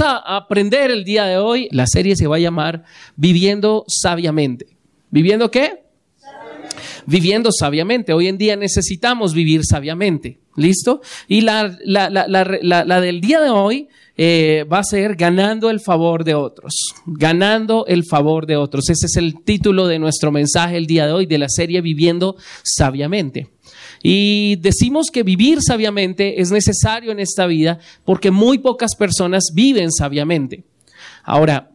a aprender el día de hoy, la serie se va a llamar Viviendo sabiamente. ¿Viviendo qué? Viviendo sabiamente. Hoy en día necesitamos vivir sabiamente. ¿Listo? Y la, la del día de hoy eh, va a ser ganando el favor de otros, ganando el favor de otros. Ese es el título de nuestro mensaje el día de hoy de la serie Viviendo sabiamente. Y decimos que vivir sabiamente es necesario en esta vida porque muy pocas personas viven sabiamente. Ahora,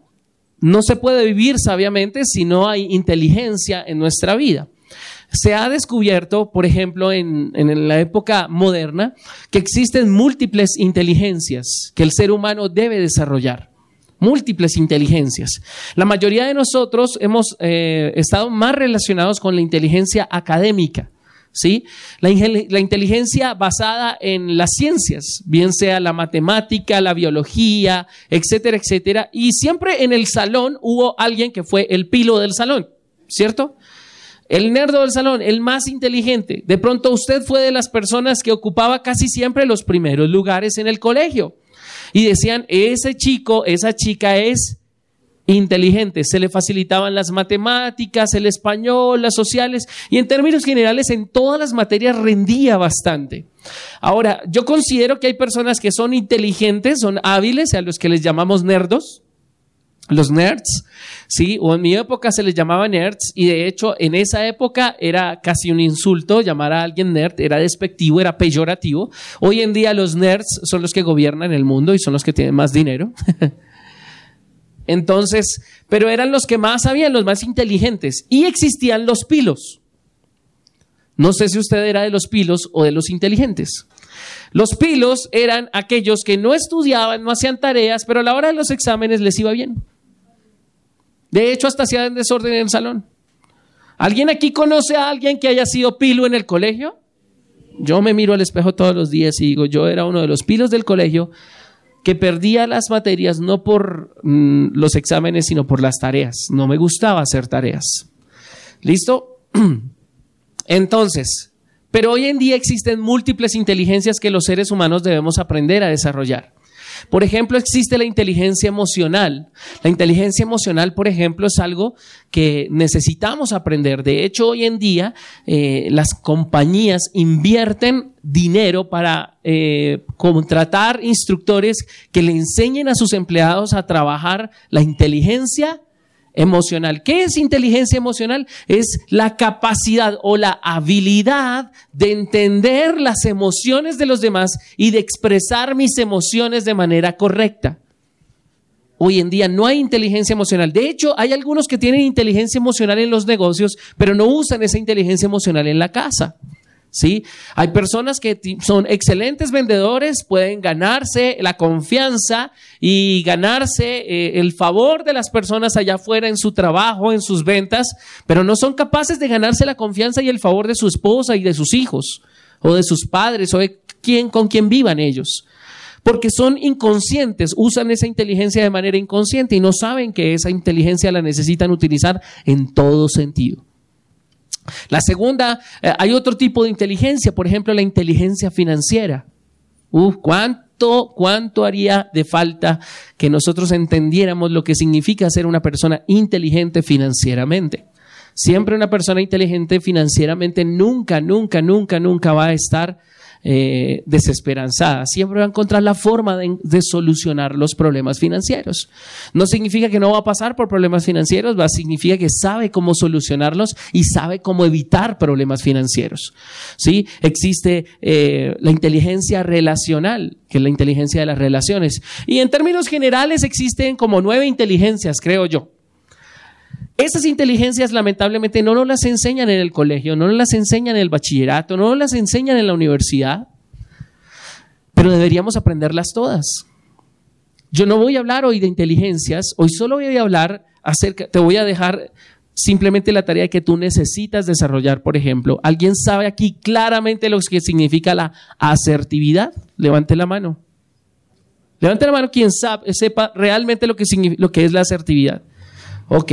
no se puede vivir sabiamente si no hay inteligencia en nuestra vida. Se ha descubierto, por ejemplo, en, la época moderna, que existen múltiples inteligencias que el ser humano debe desarrollar múltiples inteligencias. La mayoría de nosotros hemos eh, estado más relacionados con la inteligencia académica, ¿sí? La, la, inteligencia basada en las ciencias, bien sea la matemática, la biología, etcétera, etcétera. Y siempre en el salón hubo alguien que fue el pilo del salón, ¿cierto? El nerdo del salón, el más inteligente. De pronto usted fue de las personas que ocupaba casi siempre los primeros lugares en el colegio. Y decían, ese chico, esa chica es inteligente. Se le facilitaban las matemáticas, el español, las sociales. Y en términos generales, en todas las materias rendía bastante. Ahora, yo considero que hay personas que son inteligentes, son hábiles, a los que les llamamos nerdos los nerds, ¿sí? O en mi época se les llamaba nerds y de hecho en esa época era casi un insulto llamar a alguien nerd, era despectivo, era peyorativo. Hoy en día los nerds son los que gobiernan el mundo y son los que tienen más dinero. Entonces, pero eran los que más sabían, los más inteligentes. Y existían los pilos. No sé si usted era de los pilos o de los inteligentes. Los pilos eran aquellos que no estudiaban, no hacían tareas, pero a la hora de los exámenes les iba bien. De hecho, hasta hacía desorden en el salón. ¿Alguien aquí conoce a alguien que haya sido pilo en el colegio? Yo me miro al espejo todos los días y digo, yo era uno de los pilos del colegio que perdía las materias no por mm, los exámenes, sino por las tareas. No me gustaba hacer tareas. ¿Listo? Entonces, pero hoy en día existen múltiples inteligencias que los seres humanos debemos aprender a desarrollar. Por ejemplo, existe la inteligencia emocional. La inteligencia emocional, por ejemplo, es algo que necesitamos aprender. De hecho, hoy en día eh, las compañías invierten dinero para eh, contratar instructores que le enseñen a sus empleados a trabajar la inteligencia emocional. ¿Qué es inteligencia emocional? Es la capacidad o la habilidad de entender las emociones de los demás y de expresar mis emociones de manera correcta. Hoy en día no hay inteligencia emocional. De hecho, hay algunos que tienen inteligencia emocional en los negocios, pero no usan esa inteligencia emocional en la casa. ¿Sí? Hay personas que son excelentes vendedores, pueden ganarse la confianza y ganarse eh, el favor de las personas allá afuera en su trabajo, en sus ventas, pero no son capaces de ganarse la confianza y el favor de su esposa y de sus hijos, o de sus padres, o de quien, con quien vivan ellos. Porque son inconscientes, usan esa inteligencia de manera inconsciente y no saben que esa inteligencia la necesitan utilizar en todo sentido. La segunda, eh, hay otro tipo de inteligencia, por ejemplo, la inteligencia financiera. Uf, ¿cuánto, ¿cuánto haría de falta que nosotros entendiéramos lo que significa ser una persona inteligente financieramente? Siempre una persona inteligente financieramente nunca, nunca, nunca, nunca va a estar eh, desesperanzada. Siempre va a encontrar la forma de, solucionar los problemas financieros. No significa que no va a pasar por problemas financieros, va, significa que sabe cómo solucionarlos y sabe cómo evitar problemas financieros. ¿Sí? Existe eh, la inteligencia relacional, que es la inteligencia de las relaciones. Y en términos generales existen como nueve inteligencias, creo yo. Esas inteligencias lamentablemente no nos las enseñan en el colegio, no nos las enseñan en el bachillerato, no nos las enseñan en la universidad, pero deberíamos aprenderlas todas. Yo no voy a hablar hoy de inteligencias, hoy solo voy a hablar acerca, te voy a dejar simplemente la tarea que tú necesitas desarrollar, por ejemplo. ¿Alguien sabe aquí claramente lo que significa la asertividad? Levante la mano. Levante la mano quien sabe, sepa realmente lo que, lo que es la asertividad. Ok.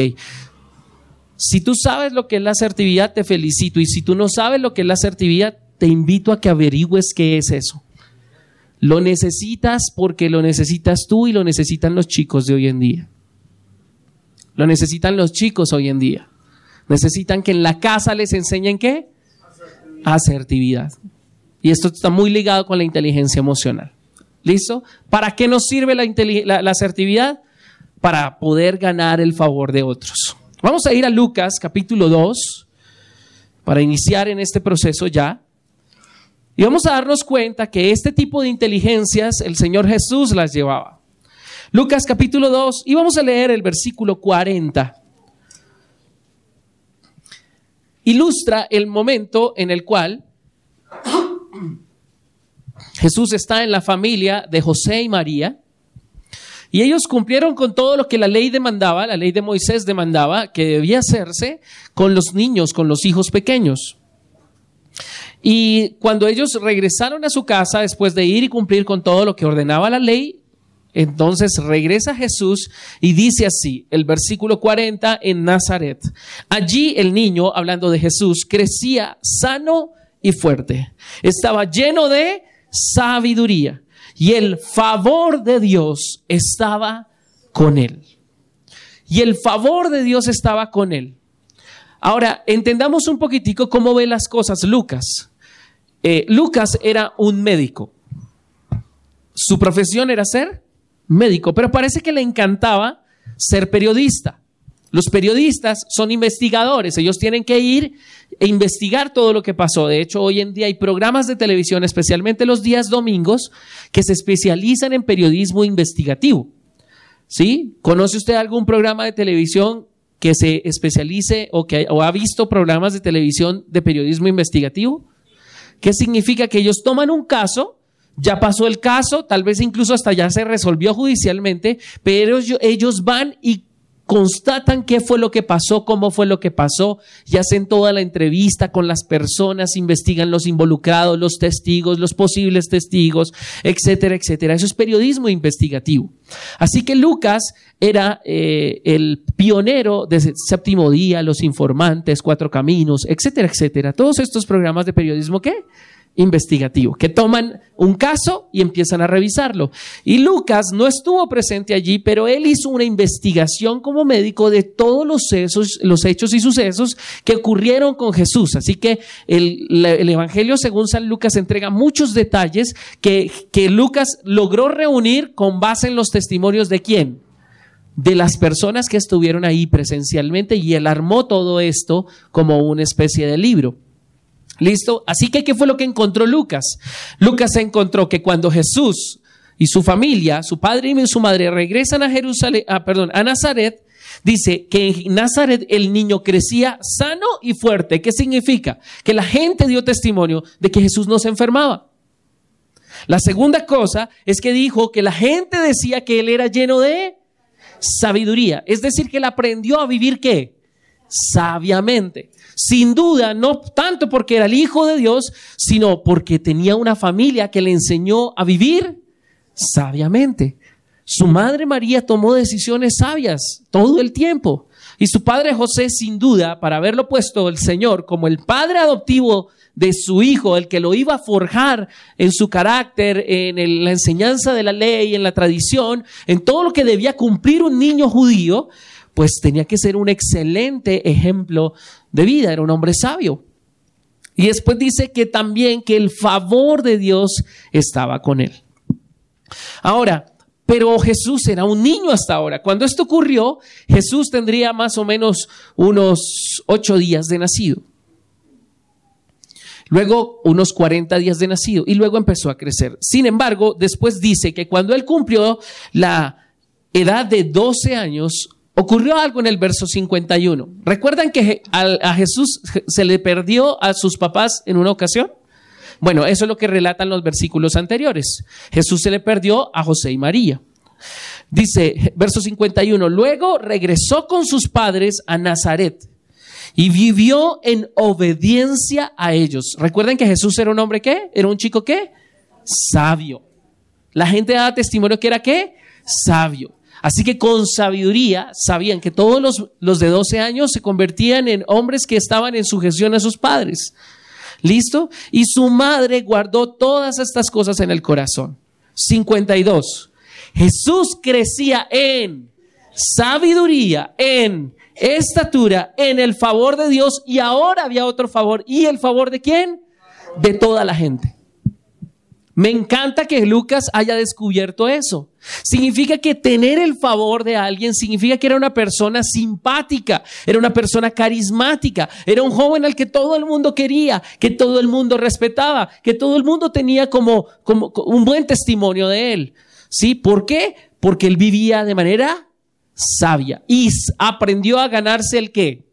Si tú sabes lo que es la asertividad, te felicito. Y si tú no sabes lo que es la asertividad, te invito a que averigües qué es eso. Lo necesitas porque lo necesitas tú y lo necesitan los chicos de hoy en día. Lo necesitan los chicos hoy en día. Necesitan que en la casa les enseñen qué? Asertividad. Y esto está muy ligado con la inteligencia emocional. ¿Listo? ¿Para qué nos sirve la, la asertividad? Para poder ganar el favor de otros. Vamos a ir a Lucas capítulo 2 para iniciar en este proceso ya. Y vamos a darnos cuenta que este tipo de inteligencias el Señor Jesús las llevaba. Lucas capítulo 2 y vamos a leer el versículo 40. Ilustra el momento en el cual Jesús está en la familia de José y María y ellos cumplieron con todo lo que la ley demandaba, la ley de Moisés demandaba que debía hacerse con los niños, con los hijos pequeños. Y cuando ellos regresaron a su casa después de ir y cumplir con todo lo que ordenaba la ley, entonces regresa Jesús y dice así, el versículo 40 en Nazaret. Allí el niño, hablando de Jesús, crecía sano y fuerte. Estaba lleno de sabiduría y el favor de Dios estaba con él. Y el favor de Dios estaba con él. Ahora, entendamos un poquitico cómo ve las cosas Lucas. Eh, Lucas era un médico. Su profesión era ser médico, pero parece que le encantaba ser periodista. Los periodistas son investigadores, ellos tienen que ir e investigar todo lo que pasó. De hecho, hoy en día hay programas de televisión, especialmente los días domingos, que se especializan en periodismo investigativo. ¿Sí? ¿Conoce usted algún programa de televisión que se especialice o que o ha visto programas de televisión de periodismo investigativo? ¿Qué significa? Que ellos toman un caso ya pasó el caso, tal vez incluso hasta ya se resolvió judicialmente, pero ellos van y constatan qué fue lo que pasó, cómo fue lo que pasó, y hacen toda la entrevista con las personas, investigan los involucrados, los testigos, los posibles testigos, etcétera, etcétera. Eso es periodismo investigativo. Así que Lucas era eh, el pionero de séptimo día, los informantes, cuatro caminos, etcétera, etcétera. Todos estos programas de periodismo, ¿qué? Investigativo, que toman un caso y empiezan a revisarlo. Y Lucas no estuvo presente allí, pero él hizo una investigación como médico de todos los, hechos y sucesos que ocurrieron con Jesús. Así que el, el Evangelio según San Lucas entrega muchos detalles que, que Lucas logró reunir con base en los testimonios de quién? de las personas que estuvieron ahí presencialmente y él armó todo esto como una especie de libro. ¿Listo? Así que, ¿qué fue lo que encontró Lucas? Lucas encontró que cuando Jesús y su familia, su padre y su madre regresan a Jerusalén, ah, perdón, a Nazaret, dice que en Nazaret el niño crecía sano y fuerte. ¿Qué significa? Que la gente dio testimonio de que Jesús no se enfermaba. La segunda cosa es que dijo que la gente decía que él era lleno de sabiduría. Es decir, que él aprendió a vivir qué? Sabiamente. Sin duda, no tanto porque era el Hijo de Dios, sino porque tenía una familia que le enseñó a vivir sabiamente. Su madre María tomó decisiones sabias todo el tiempo. Y su padre José, sin duda, para haberlo puesto el Señor como el padre adoptivo de su hijo, el que lo iba a forjar en su carácter, en la enseñanza de la ley, en la tradición, en todo lo que debía cumplir un niño judío, pues tenía que ser un excelente ejemplo de vida, era un hombre sabio. Y después dice que también que el favor de Dios estaba con él. Ahora, pero Jesús era un niño hasta ahora. Cuando esto ocurrió, Jesús tendría más o menos unos ocho días de nacido. Luego unos 40 días de nacido y luego empezó a crecer. Sin embargo, después dice que cuando él cumplió la edad de 12 años, ocurrió algo en el verso 51. ¿Recuerdan que a, Jesús se le perdió a sus papás en una ocasión? Bueno, eso es lo que relatan los versículos anteriores. Jesús se le perdió a José y María. Dice, verso 51, luego regresó con sus padres a Nazaret y vivió en obediencia a ellos. Recuerden que Jesús era un hombre qué? Era un chico qué? Sabio. La gente daba testimonio que era qué? Sabio. Así que con sabiduría sabían que todos los, de 12 años se convertían en hombres que estaban en sujeción a sus padres. ¿Listo? Y su madre guardó todas estas cosas en el corazón. 52. Jesús crecía en sabiduría, en estatura, en el favor de Dios y ahora había otro favor. ¿Y el favor de quién? De toda la gente. Me encanta que Lucas haya descubierto eso. Significa que tener el favor de alguien significa que era una persona simpática, era una persona carismática, era un joven al que todo el mundo quería, que todo el mundo respetaba, que todo el mundo tenía como, un buen testimonio de él. ¿Sí? ¿Por qué? Porque él vivía de manera sabia y aprendió a ganarse el qué?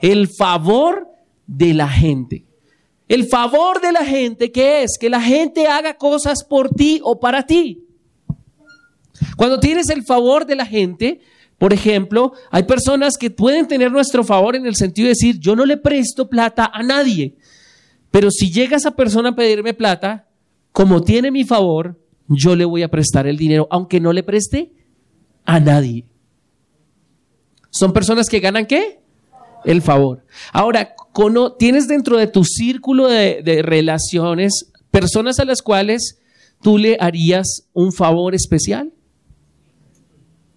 El favor de la gente. El favor de la gente, ¿qué es? Que la gente haga cosas por ti o para ti. Cuando tienes el favor de la gente, por ejemplo, hay personas que pueden tener nuestro favor en el sentido de decir, yo no le presto plata a nadie, pero si llega esa persona a pedirme plata, como tiene mi favor, yo le voy a prestar el dinero, aunque no le preste a nadie. Son personas que ganan qué? El favor. Ahora, tienes dentro de tu círculo de, relaciones personas a las cuales tú le harías un favor especial.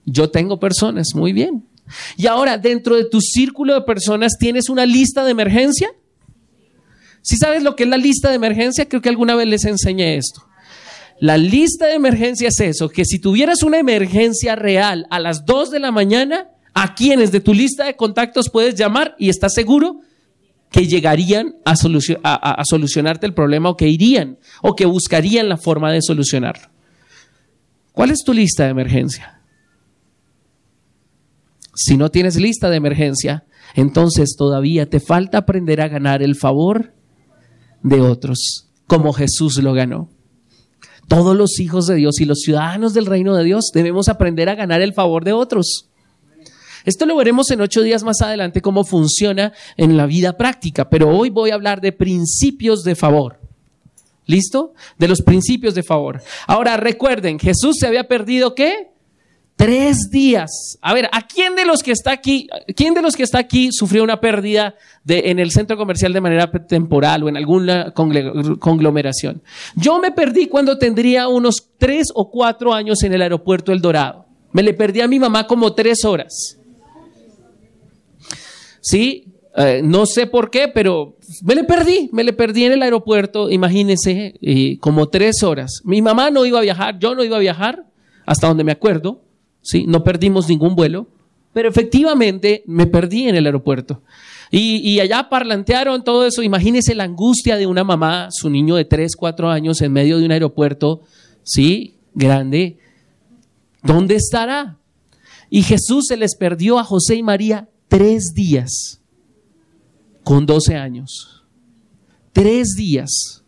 Yo tengo personas, muy bien. Y ahora, dentro de tu círculo de personas, ¿tienes una lista de emergencia? Si sabes lo que es la lista de emergencia, creo que alguna vez les enseñé esto. La lista de emergencia es eso, que si tuvieras una emergencia real a las 2 de la mañana, a quienes de tu lista de contactos puedes llamar y estás seguro que llegarían a, solucionarte el problema o que irían o que buscarían la forma de solucionarlo. ¿Cuál es tu lista de emergencia? Si no tienes lista de emergencia, entonces todavía te falta aprender a ganar el favor de otros, como Jesús lo ganó. Todos los hijos de Dios y los ciudadanos del reino de Dios debemos aprender a ganar el favor de otros. Esto lo veremos en ocho días más adelante cómo funciona en la vida práctica, pero hoy voy a hablar de principios de favor. ¿Listo? De los principios de favor. Ahora recuerden, Jesús se había perdido qué? Tres días. A ver, ¿a quién de los que está aquí, quién de los que está aquí sufrió una pérdida en el centro comercial de manera temporal o en alguna conglomeración? Yo me perdí cuando tendría unos tres o cuatro años en el aeropuerto El Dorado. Me le perdí a mi mamá como tres horas. ¿Sí? Eh, no sé por qué, pero me le perdí, me le perdí en el aeropuerto, imagínense, como tres horas. Mi mamá no iba a viajar, yo no iba a viajar, hasta donde me acuerdo, ¿sí? No perdimos ningún vuelo, pero efectivamente me perdí en el aeropuerto. Y, y, allá parlantearon todo eso. Imagínense la angustia de una mamá, su niño de tres, cuatro años en medio de un aeropuerto, ¿sí? Grande. ¿Dónde estará? Y Jesús se les perdió a José y María tres días con 12 años. Tres días.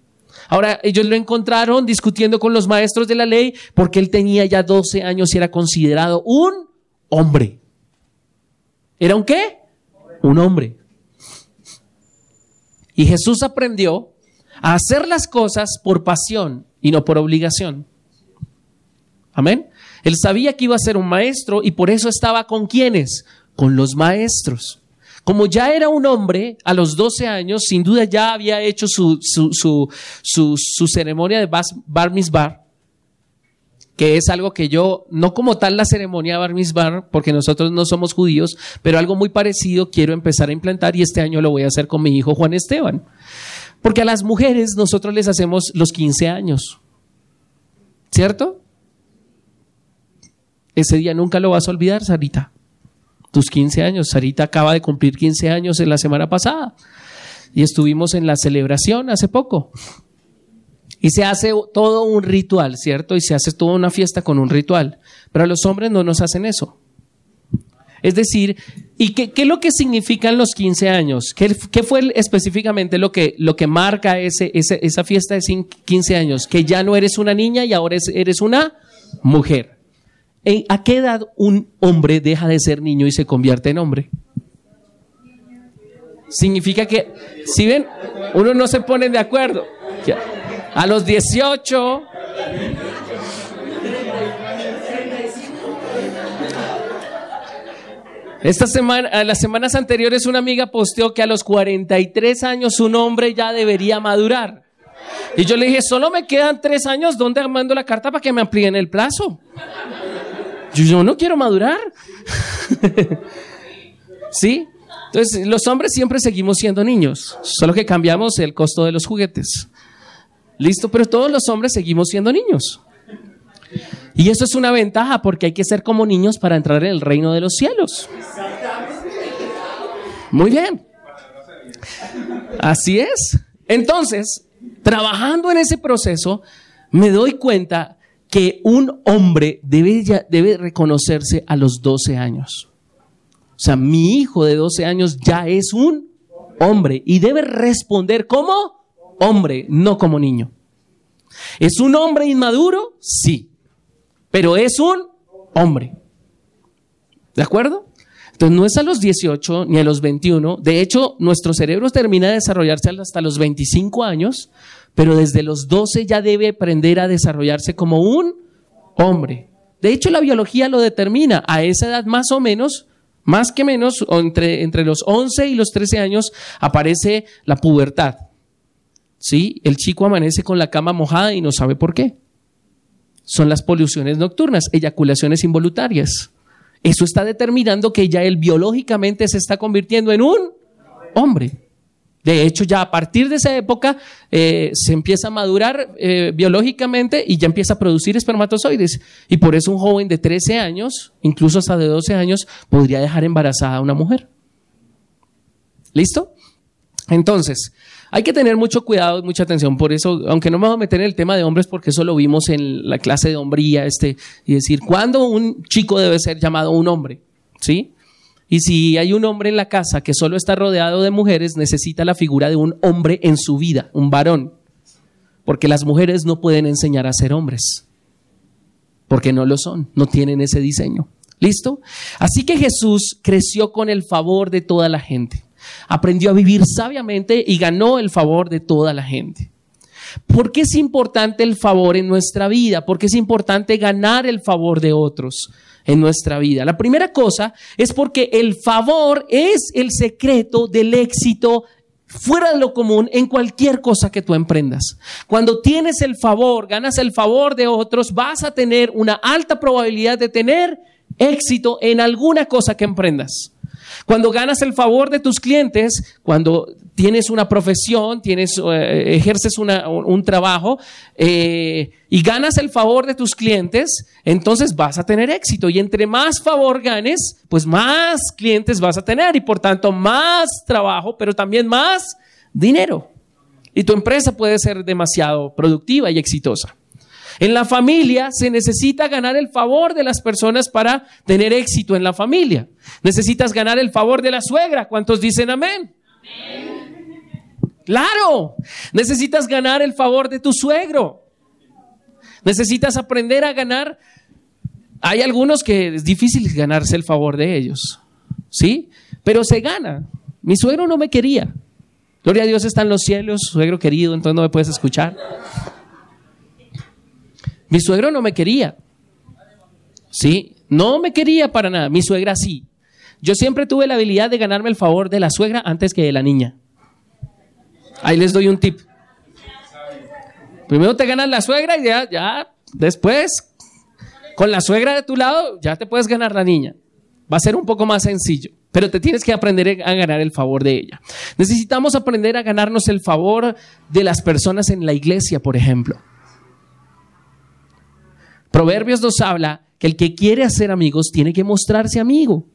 Ahora, ellos lo encontraron discutiendo con los maestros de la ley porque él tenía ya 12 años y era considerado un hombre. ¿Era un qué? Un hombre. Y Jesús aprendió a hacer las cosas por pasión y no por obligación. Amén. Él sabía que iba a ser un maestro y por eso estaba con quienes? Con los maestros. Como ya era un hombre, a los 12 años, sin duda ya había hecho su, su, ceremonia de bar mitzvah, que es algo que yo, no como tal la ceremonia bar mitzvah, porque nosotros no somos judíos, pero algo muy parecido quiero empezar a implantar y este año lo voy a hacer con mi hijo Juan Esteban. Porque a las mujeres nosotros les hacemos los 15 años. ¿Cierto? Ese día nunca lo vas a olvidar, Sarita tus 15 años. Sarita acaba de cumplir 15 años en la semana pasada y estuvimos en la celebración hace poco. Y se hace todo un ritual, ¿cierto? Y se hace toda una fiesta con un ritual. Pero los hombres no nos hacen eso. Es decir, ¿y qué, qué es lo que significan los 15 años? ¿Qué, fue específicamente lo que, lo que marca ese, esa fiesta de 15 años? Que ya no eres una niña y ahora eres una mujer. ¿A qué edad un hombre deja de ser niño y se convierte en hombre? Significa que, si ven, uno no se pone de acuerdo. A los 18, Esta semana, las semanas anteriores una amiga posteó que a los 43 años un hombre ya debería madurar. Y yo le dije, solo me quedan tres años donde mando la carta para que me amplíen el plazo. Yo, no quiero madurar. ¿Sí? Entonces, los hombres siempre seguimos siendo niños, solo que cambiamos el costo de los juguetes. Listo, pero todos los hombres seguimos siendo niños. Y eso es una ventaja porque hay que ser como niños para entrar en el reino de los cielos. Muy bien. Así es. Entonces, trabajando en ese proceso, me doy cuenta que un hombre debe, reconocerse a los 12 años. O sea, mi hijo de 12 años ya es un hombre y debe responder como hombre, no como niño. ¿Es un hombre inmaduro? Sí, pero es un hombre. ¿De acuerdo? Entonces no es a los 18 ni a los 21. De hecho, nuestro cerebro termina de desarrollarse hasta los 25 años, pero desde los 12 ya debe aprender a desarrollarse como un hombre. De hecho, la biología lo determina. A esa edad más o menos más que menos, entre, entre los 11 y los 13 años aparece la pubertad. ¿Sí? El chico amanece con la cama mojada y no sabe por qué. Son las poluciones nocturnas, eyaculaciones involuntarias. Eso está determinando que ya él biológicamente se está convirtiendo en un hombre. De hecho, ya a partir de esa época eh, se empieza a madurar eh, biológicamente y ya empieza a producir espermatozoides. Y por eso un joven de 13 años, incluso hasta de 12 años, podría dejar embarazada a una mujer. ¿Listo? Entonces, hay que tener mucho cuidado y mucha atención. Por eso, aunque no me voy a meter en el tema de hombres, porque eso lo vimos en la clase de hombría, este, y decir, ¿cuándo un chico debe ser llamado un hombre? ¿Sí? Y si hay un hombre en la casa que solo está rodeado de mujeres, necesita la figura de un hombre en su vida, un varón. Porque las mujeres no pueden enseñar a ser hombres. Porque no lo son, no tienen ese diseño. ¿Listo? Así que Jesús creció con el favor de toda la gente. Aprendió a vivir sabiamente y ganó el favor de toda la gente. ¿Por qué es importante el favor en nuestra vida? ¿Por qué es importante ganar el favor de otros? en nuestra vida. La primera cosa es porque el favor es el secreto del éxito fuera de lo común en cualquier cosa que tú emprendas. Cuando tienes el favor, ganas el favor de otros, vas a tener una alta probabilidad de tener éxito en alguna cosa que emprendas. Cuando ganas el favor de tus clientes, cuando tienes una profesión, tienes, eh, ejerces un, trabajo eh, y ganas el favor de tus clientes, entonces vas a tener éxito. Y entre más favor ganes, pues más clientes vas a tener y por tanto más trabajo, pero también más dinero. Y tu empresa puede ser demasiado productiva y exitosa. En la familia se necesita ganar el favor de las personas para tener éxito en la familia. Necesitas ganar el favor de la suegra. ¿Cuántos dicen amén? Claro, necesitas ganar el favor de tu suegro. Necesitas aprender a ganar. Hay algunos que es difícil ganarse el favor de ellos, ¿sí? Pero se gana. Mi suegro no me quería. Gloria a Dios está en los cielos, suegro querido, entonces no me puedes escuchar. Mi suegro no me quería. Sí, no me quería para nada. Mi suegra sí. Yo siempre tuve la habilidad de ganarme el favor de la suegra antes que de la niña. Ahí les doy un tip. Primero te ganas la suegra y ya, ya, después, con la suegra de tu lado, ya te puedes ganar la niña. Va a ser un poco más sencillo, pero te tienes que aprender a ganar el favor de ella. Necesitamos aprender a ganarnos el favor de las personas en la iglesia, por ejemplo. Proverbios nos habla que el que quiere hacer amigos tiene que mostrarse amigo.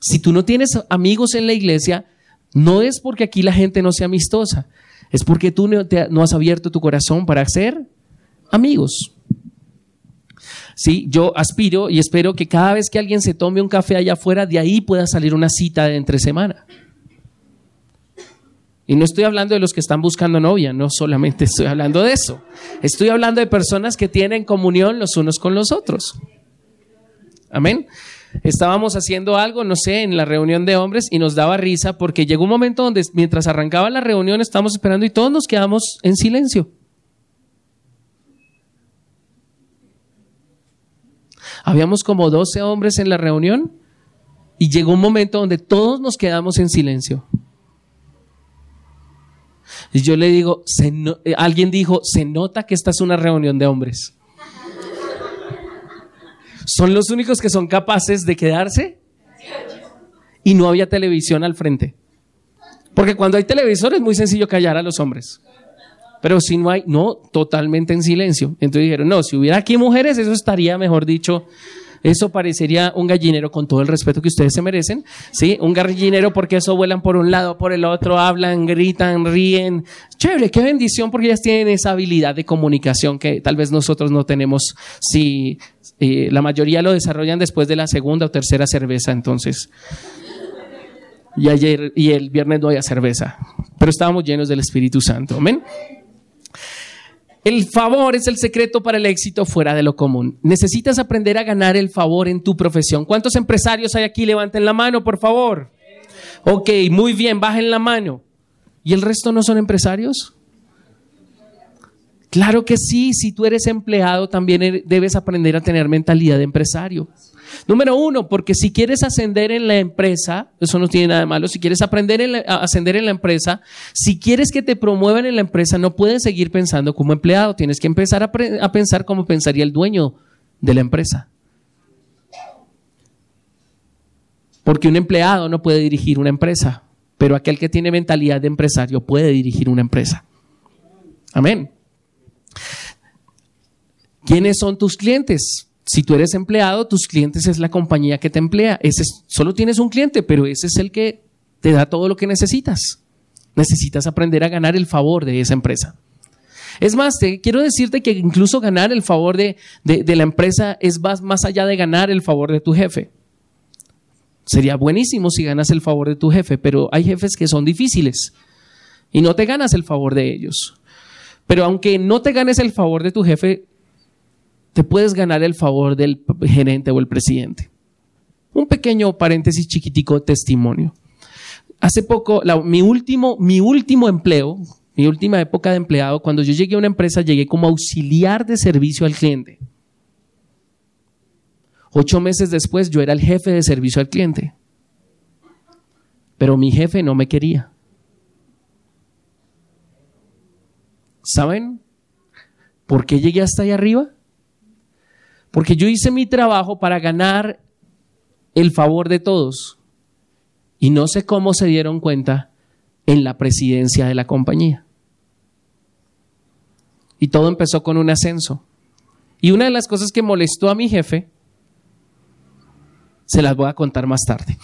Si tú no tienes amigos en la iglesia, no es porque aquí la gente no sea amistosa, es porque tú no, has abierto tu corazón para hacer amigos. Sí, yo aspiro y espero que cada vez que alguien se tome un café allá afuera, de ahí pueda salir una cita de entre semana. Y no estoy hablando de los que están buscando novia, no solamente estoy hablando de eso. Estoy hablando de personas que tienen comunión los unos con los otros. Amén. Estábamos haciendo algo, no sé, en la reunión de hombres y nos daba risa porque llegó un momento donde mientras arrancaba la reunión estábamos esperando y todos nos quedamos en silencio. Habíamos como 12 hombres en la reunión y llegó un momento donde todos nos quedamos en silencio. Y yo le digo, eh, alguien dijo, se nota que esta es una reunión de hombres. Son los únicos que son capaces de quedarse y no había televisión al frente. Porque cuando hay televisor es muy sencillo callar a los hombres. Pero si no hay, no, totalmente en silencio. Entonces dijeron, no, si hubiera aquí mujeres, eso estaría, mejor dicho, eso parecería un gallinero con todo el respeto que ustedes se merecen, ¿sí? Un gallinero porque eso vuelan por un lado, por el otro, hablan, gritan, ríen. Chévere, qué bendición porque ellas tienen esa habilidad de comunicación que tal vez nosotros no tenemos si eh, la mayoría lo desarrollan después de la segunda o tercera cerveza, entonces. Y ayer y el viernes no había cerveza, pero estábamos llenos del Espíritu Santo. Amén. El favor es el secreto para el éxito fuera de lo común. Necesitas aprender a ganar el favor en tu profesión. ¿Cuántos empresarios hay aquí? Levanten la mano, por favor. Ok, muy bien, bajen la mano. ¿Y el resto no son empresarios? Claro que sí, si tú eres empleado también er, debes aprender a tener mentalidad de empresario. Número uno, porque si quieres ascender en la empresa, eso no tiene nada de malo, si quieres aprender a ascender en la empresa, si quieres que te promuevan en la empresa, no puedes seguir pensando como empleado, tienes que empezar a, a pensar como pensaría el dueño de la empresa. Porque un empleado no puede dirigir una empresa, pero aquel que tiene mentalidad de empresario puede dirigir una empresa. Amén. ¿Quiénes son tus clientes? Si tú eres empleado, tus clientes es la compañía que te emplea. Ese solo tienes un cliente, pero ese es el que te da todo lo que necesitas. Necesitas aprender a ganar el favor de esa empresa. Es más, te quiero decirte que incluso ganar el favor de, la empresa es más, más allá de ganar el favor de tu jefe. Sería buenísimo si ganas el favor de tu jefe, pero hay jefes que son difíciles y no te ganas el favor de ellos. Pero aunque no te ganes el favor de tu jefe, te puedes ganar el favor del gerente o el presidente. Un pequeño paréntesis chiquitico testimonio. Hace poco, mi, último, mi último empleo, mi última época de empleado, cuando yo llegué a una empresa, llegué como auxiliar de servicio al cliente. Ocho meses después yo era el jefe de servicio al cliente. Pero mi jefe no me quería. ¿Saben por qué llegué hasta ahí arriba? Porque yo hice mi trabajo para ganar el favor de todos. Y no sé cómo se dieron cuenta en la presidencia de la compañía. Y todo empezó con un ascenso. Y una de las cosas que molestó a mi jefe, se las voy a contar más tarde.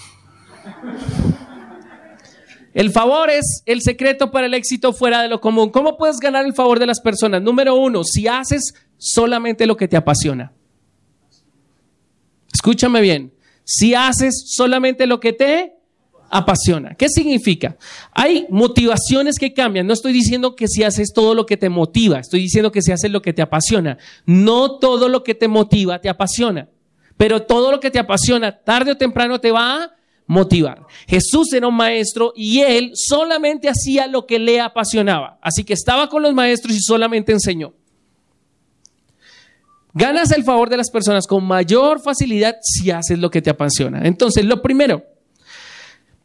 El favor es el secreto para el éxito fuera de lo común. ¿Cómo puedes ganar el favor de las personas? Número uno, si haces solamente lo que te apasiona. Escúchame bien, si haces solamente lo que te apasiona. ¿Qué significa? Hay motivaciones que cambian. No estoy diciendo que si haces todo lo que te motiva, estoy diciendo que si haces lo que te apasiona. No todo lo que te motiva te apasiona, pero todo lo que te apasiona tarde o temprano te va a motivar. Jesús era un maestro y él solamente hacía lo que le apasionaba. Así que estaba con los maestros y solamente enseñó. Ganas el favor de las personas con mayor facilidad si haces lo que te apasiona. Entonces, lo primero,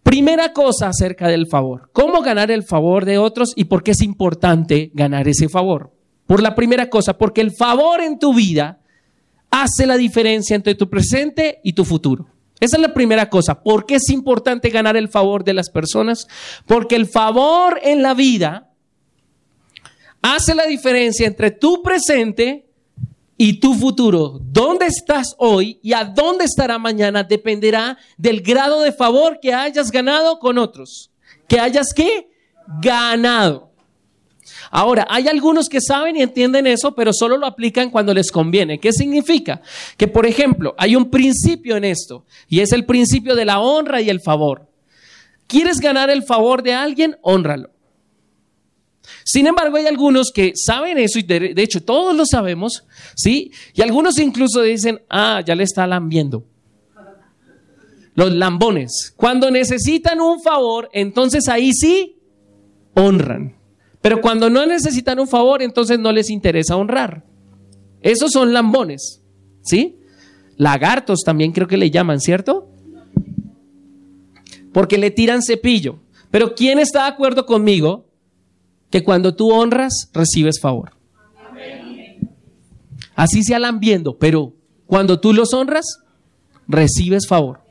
primera cosa acerca del favor. ¿Cómo ganar el favor de otros y por qué es importante ganar ese favor? Por la primera cosa, porque el favor en tu vida hace la diferencia entre tu presente y tu futuro. Esa es la primera cosa. ¿Por qué es importante ganar el favor de las personas? Porque el favor en la vida hace la diferencia entre tu presente y tu futuro, dónde estás hoy y a dónde estará mañana, dependerá del grado de favor que hayas ganado con otros. Que hayas qué? Ganado. Ahora, hay algunos que saben y entienden eso, pero solo lo aplican cuando les conviene. ¿Qué significa? Que, por ejemplo, hay un principio en esto, y es el principio de la honra y el favor. ¿Quieres ganar el favor de alguien? Honralo. Sin embargo, hay algunos que saben eso y de, hecho todos lo sabemos, ¿sí? Y algunos incluso dicen, ah, ya le está lambiendo. Los lambones. Cuando necesitan un favor, entonces ahí sí honran. Pero cuando no necesitan un favor, entonces no les interesa honrar. Esos son lambones, ¿sí? Lagartos también creo que le llaman, ¿cierto? Porque le tiran cepillo. Pero ¿quién está de acuerdo conmigo que cuando tú honras, recibes favor. Así se viendo, pero cuando tú los honras, recibes favor.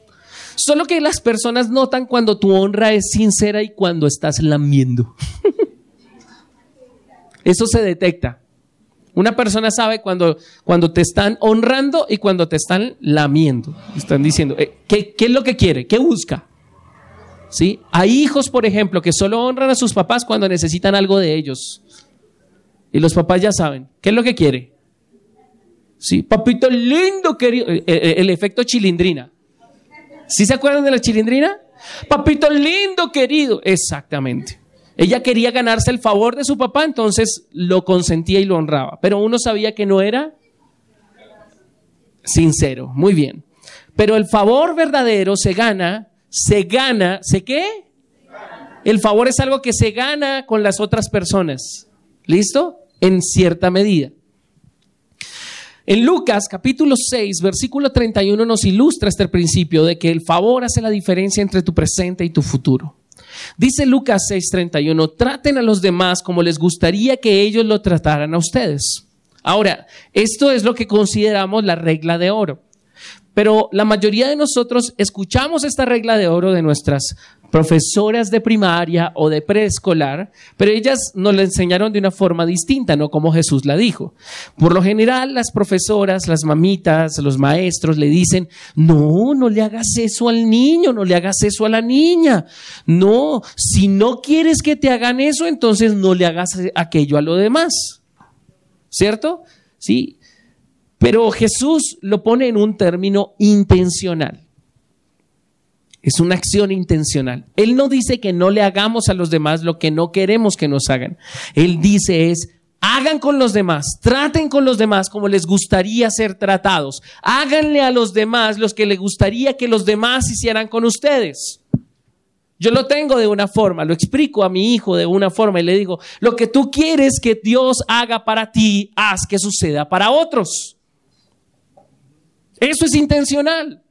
Solo que las personas notan cuando tu honra es sincera y cuando estás lamiendo. Eso se detecta. Una persona sabe cuando, cuando te están honrando y cuando te están lamiendo. Están diciendo, eh, ¿qué, ¿qué, es lo que quiere? ¿Qué busca? ¿Sí? Hay hijos, por ejemplo, que solo honran a sus papás cuando necesitan algo de ellos. Y los papás ya saben, ¿qué es lo que quiere? Sí, papito lindo, querido. El, eh, eh, el efecto chilindrina. ¿Sí se acuerdan de la chilindrina? Papito lindo, querido. Exactamente. Ella quería ganarse el favor de su papá, entonces lo consentía y lo honraba. Pero uno sabía que no era sincero. Muy bien. Pero el favor verdadero se gana, se gana, ¿se qué? El favor es algo que se gana con las otras personas. ¿Listo? En cierta medida. En Lucas capítulo 6, versículo 31 nos ilustra este principio de que el favor hace la diferencia entre tu presente y tu futuro. Dice Lucas 6:31, traten a los demás como les gustaría que ellos lo trataran a ustedes. Ahora, esto es lo que consideramos la regla de oro. Pero la mayoría de nosotros escuchamos esta regla de oro de nuestras profesoras de primaria o de preescolar, pero ellas nos la enseñaron de una forma distinta, no como Jesús la dijo. Por lo general, las profesoras, las mamitas, los maestros le dicen, no, no le hagas eso al niño, no le hagas eso a la niña. No, si no quieres que te hagan eso, entonces no le hagas aquello a lo demás. ¿Cierto? Sí. Pero Jesús lo pone en un término intencional. Es una acción intencional. Él no dice que no le hagamos a los demás lo que no queremos que nos hagan. Él dice es, hagan con los demás, traten con los demás como les gustaría ser tratados. Háganle a los demás los que les gustaría que los demás hicieran con ustedes. Yo lo tengo de una forma, lo explico a mi hijo de una forma y le digo, lo que tú quieres que Dios haga para ti, haz que suceda para otros. Eso es intencional.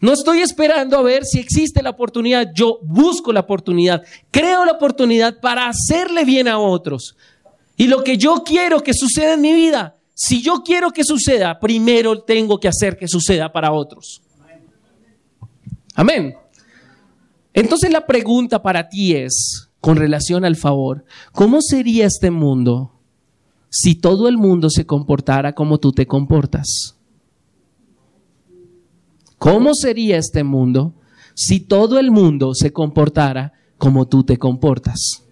No estoy esperando a ver si existe la oportunidad, yo busco la oportunidad, creo la oportunidad para hacerle bien a otros. Y lo que yo quiero que suceda en mi vida, si yo quiero que suceda, primero tengo que hacer que suceda para otros. Amén. Entonces la pregunta para ti es, con relación al favor, ¿cómo sería este mundo si todo el mundo se comportara como tú te comportas? ¿Cómo sería este mundo si todo el mundo se comportara como tú te comportas?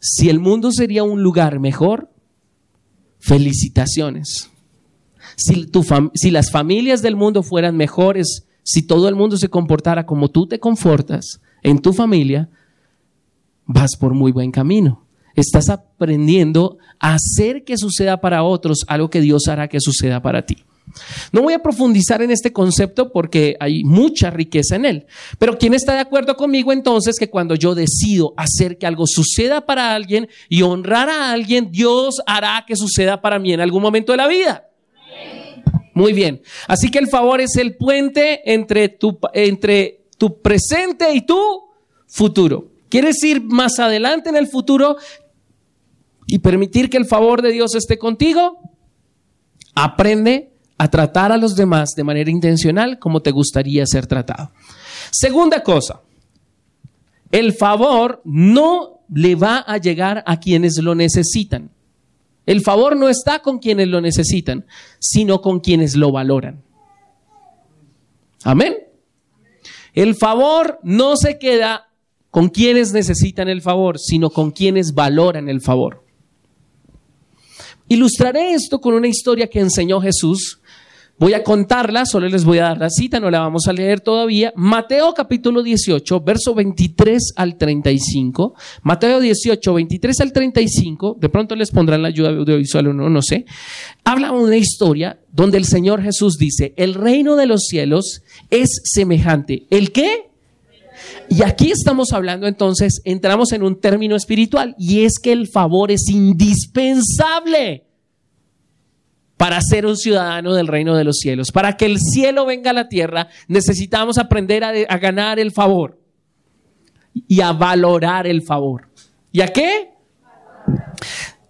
Si el mundo sería un lugar mejor, felicitaciones. Si, si, las familias del mundo fueran mejores, si todo el mundo se comportara como tú te comportas en tu familia, vas por muy buen camino. Estás aprendiendo a hacer que suceda para otros algo que Dios hará que suceda para ti. No voy a profundizar en este concepto porque hay mucha riqueza en él. Pero ¿quién está de acuerdo conmigo entonces que cuando yo decido hacer que algo suceda para alguien y honrar a alguien, Dios hará que suceda para mí en algún momento de la vida? Muy bien. Así que el favor es el puente entre tu, entre tu presente y tu futuro. ¿Quieres ir más adelante en el futuro y permitir que el favor de Dios esté contigo? Aprende a tratar a los demás de manera intencional como te gustaría ser tratado. Segunda cosa, el favor no le va a llegar a quienes lo necesitan. El favor no está con quienes lo necesitan, sino con quienes lo valoran. Amén. El favor no se queda con quienes necesitan el favor, sino con quienes valoran el favor. Ilustraré esto con una historia que enseñó Jesús Voy a contarla, solo les voy a dar la cita, no la vamos a leer todavía. Mateo capítulo 18, verso 23 al 35. Mateo 18, 23 al 35. De pronto les pondrán la ayuda audiovisual o no, no sé. Habla una historia donde el Señor Jesús dice, el reino de los cielos es semejante. ¿El qué? Y aquí estamos hablando entonces, entramos en un término espiritual y es que el favor es indispensable para ser un ciudadano del reino de los cielos. Para que el cielo venga a la tierra, necesitamos aprender a, ganar el favor y a valorar el favor. ¿Y a qué?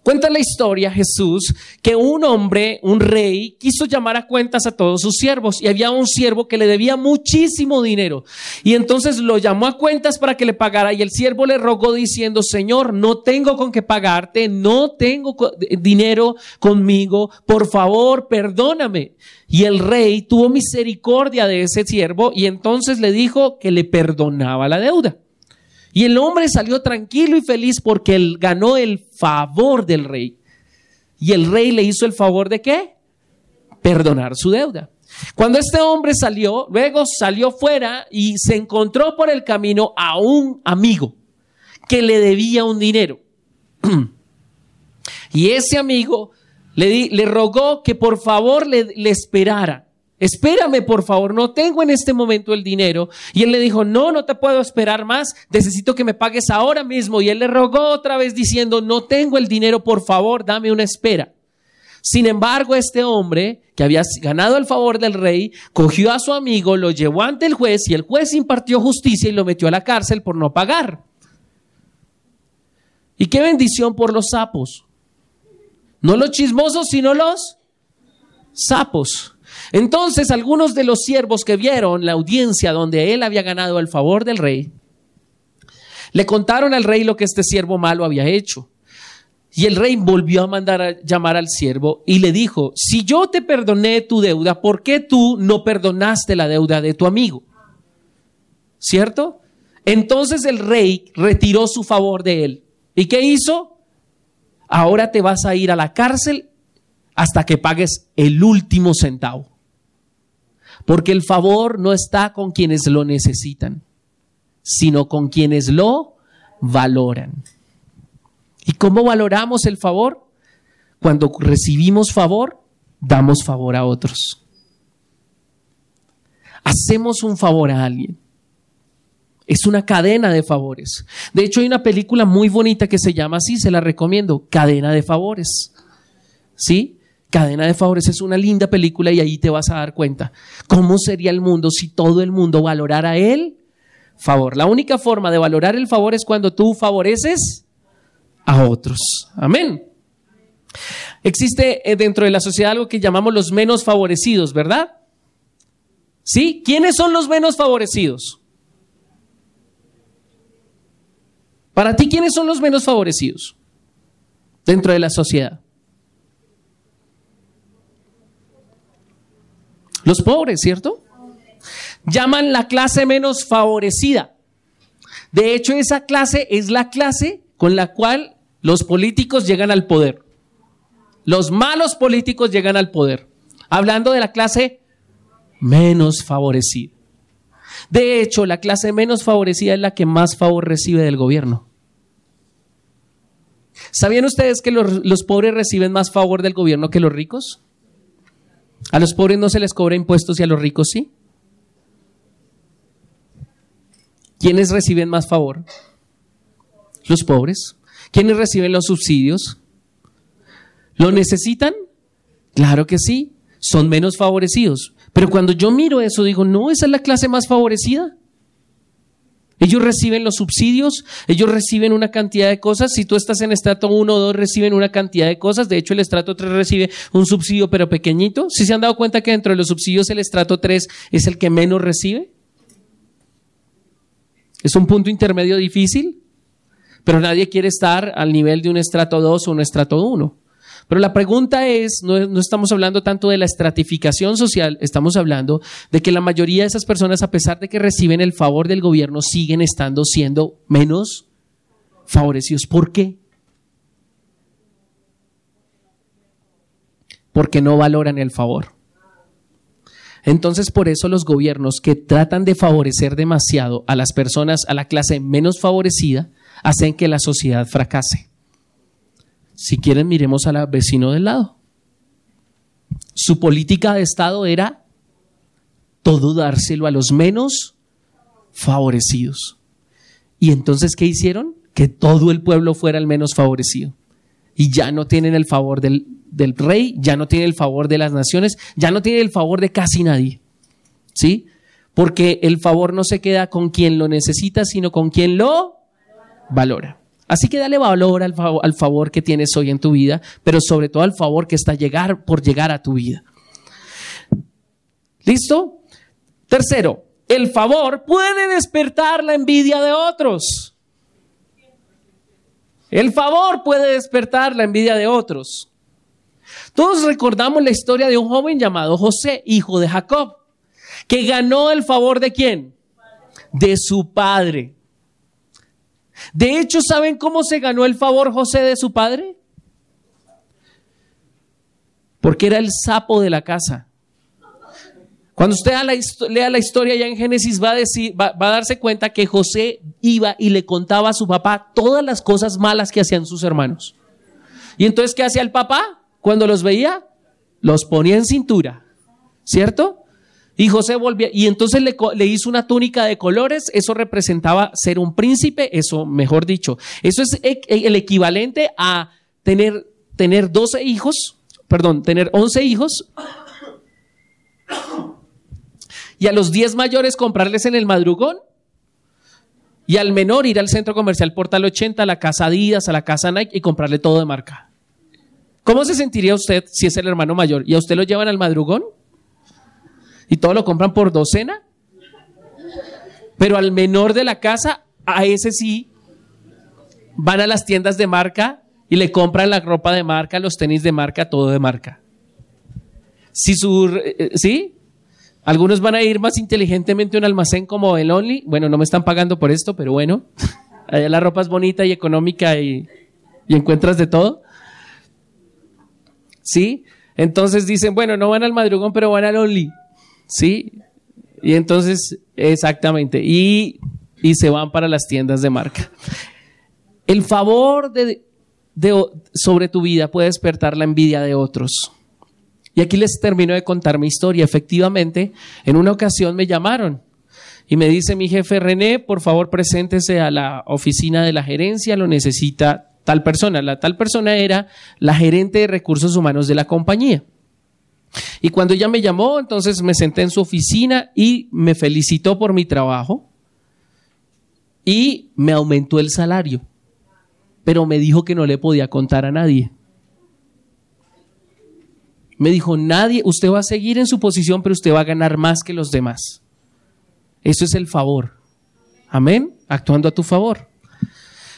Cuenta la historia Jesús que un hombre, un rey, quiso llamar a cuentas a todos sus siervos y había un siervo que le debía muchísimo dinero y entonces lo llamó a cuentas para que le pagara y el siervo le rogó diciendo, Señor, no tengo con qué pagarte, no tengo dinero conmigo, por favor, perdóname. Y el rey tuvo misericordia de ese siervo y entonces le dijo que le perdonaba la deuda. Y el hombre salió tranquilo y feliz porque él ganó el favor del rey. Y el rey le hizo el favor de qué? Perdonar su deuda. Cuando este hombre salió, luego salió fuera y se encontró por el camino a un amigo que le debía un dinero. y ese amigo le, rogó que por favor le esperara espérame por favor, no tengo en este momento el dinero. Y él le dijo, no, no te puedo esperar más, necesito que me pagues ahora mismo. Y él le rogó otra vez diciendo, no tengo el dinero, por favor, dame una espera. Sin embargo, este hombre, que había ganado el favor del rey, cogió a su amigo, lo llevó ante el juez y el juez impartió justicia y lo metió a la cárcel por no pagar. Y qué bendición por los sapos. No los chismosos, sino los sapos. Entonces algunos de los siervos que vieron la audiencia donde él había ganado el favor del rey, le contaron al rey lo que este siervo malo había hecho. Y el rey volvió a mandar a llamar al siervo y le dijo, si yo te perdoné tu deuda, ¿por qué tú no perdonaste la deuda de tu amigo? ¿Cierto? Entonces el rey retiró su favor de él. ¿Y qué hizo? Ahora te vas a ir a la cárcel hasta que pagues el último centavo. Porque el favor no está con quienes lo necesitan, sino con quienes lo valoran. ¿Y cómo valoramos el favor? Cuando recibimos favor, damos favor a otros. Hacemos un favor a alguien. Es una cadena de favores. De hecho, hay una película muy bonita que se llama así, se la recomiendo, Cadena de Favores. ¿Sí? Cadena de Favores es una linda película y ahí te vas a dar cuenta cómo sería el mundo si todo el mundo valorara el favor. La única forma de valorar el favor es cuando tú favoreces a otros. Amén. Existe eh, dentro de la sociedad algo que llamamos los menos favorecidos, ¿verdad? ¿Sí? ¿Quiénes son los menos favorecidos? Para ti, ¿quiénes son los menos favorecidos dentro de la sociedad? Los pobres, ¿cierto? Llaman la clase menos favorecida. De hecho, esa clase es la clase con la cual los políticos llegan al poder. Los malos políticos llegan al poder. Hablando de la clase menos favorecida. De hecho, la clase menos favorecida es la que más favor recibe del gobierno. ¿Sabían ustedes que los, los pobres reciben más favor del gobierno que los ricos? A los pobres no se les cobra impuestos y a los ricos sí. ¿Quiénes reciben más favor? Los pobres. ¿Quiénes reciben los subsidios? ¿Lo necesitan? Claro que sí. Son menos favorecidos. Pero cuando yo miro eso, digo, no, esa es la clase más favorecida. Ellos reciben los subsidios, ellos reciben una cantidad de cosas. Si tú estás en estrato 1 o 2, reciben una cantidad de cosas. De hecho, el estrato 3 recibe un subsidio, pero pequeñito. Si se han dado cuenta que dentro de los subsidios el estrato 3 es el que menos recibe? Es un punto intermedio difícil, pero nadie quiere estar al nivel de un estrato 2 o un estrato 1. Pero la pregunta es, no, estamos hablando tanto de la estratificación social, estamos hablando de que la mayoría de esas personas, a pesar de que reciben el favor del gobierno, siguen estando siendo menos favorecidos. ¿Por qué? Porque no valoran el favor. Entonces, por eso los gobiernos que tratan de favorecer demasiado a las personas, a la clase menos favorecida, hacen que la sociedad fracase. Si quieren, miremos al vecino del lado. Su política de Estado era todo dárselo a los menos favorecidos. Y entonces, ¿qué hicieron? Que todo el pueblo fuera el menos favorecido. Y ya no tienen el favor del, del rey, ya no tienen el favor de las naciones, ya no tienen el favor de casi nadie. ¿Sí? Porque el favor no se queda con quien lo necesita, sino con quien lo valora. Así que dale valor al, al, favor que tienes hoy en tu vida, pero sobre todo al favor que está llegar, por llegar a tu vida. ¿Listo? Tercero, el favor puede despertar la envidia de otros. El favor puede despertar la envidia de otros. Todos recordamos la historia de un joven llamado José, hijo de Jacob, que ganó el favor de quién? De su padre. De hecho, ¿saben cómo se ganó el favor José de su padre? Porque era el sapo de la casa. Cuando usted lea la, historia ya en Génesis va a, decir, va, a darse cuenta que José iba y le contaba a su papá todas las cosas malas que hacían sus hermanos. Y entonces, ¿qué hacía el papá cuando los veía? Los ponía en cintura, ¿cierto? Y José volvía, y entonces le, le, hizo una túnica de colores, eso representaba ser un príncipe, eso, mejor dicho, eso es e, e, el equivalente a tener, tener 12 hijos, perdón, tener 11 hijos y a los 10 mayores comprarles en el madrugón y al menor ir al centro comercial Portal 80, a la casa Adidas, a la casa Nike y comprarle todo de marca. ¿Cómo se sentiría usted si es el hermano mayor y a usted lo llevan al madrugón? ¿Y todo lo compran por docena? Pero al menor de la casa, a ese sí, van a las tiendas de marca y le compran la ropa de marca, los tenis de marca, todo de marca. Si su, eh, ¿sí? Algunos van a ir más inteligentemente a un almacén como el Only. Bueno, no me están pagando por esto, pero bueno. Allá la ropa es bonita y económica y, encuentras de todo. ¿Sí? Entonces dicen, bueno, no van al madrugón, pero van al Only. ¿Sí? Y entonces, exactamente. Y, y se van para las tiendas de marca. El favor de, sobre tu vida puede despertar la envidia de otros. Y aquí les termino de contar mi historia. Efectivamente, en una ocasión me llamaron y me dice mi jefe René, por favor preséntese a la oficina de la gerencia, lo necesita tal persona. La tal persona era la gerente de recursos humanos de la compañía. Y cuando ella me llamó, entonces me senté en su oficina y me felicitó por mi trabajo y me aumentó el salario, pero me dijo que no le podía contar a nadie. Me dijo, nadie, usted va a seguir en su posición, pero usted va a ganar más que los demás. Eso es el favor. Amén. Actuando a tu favor.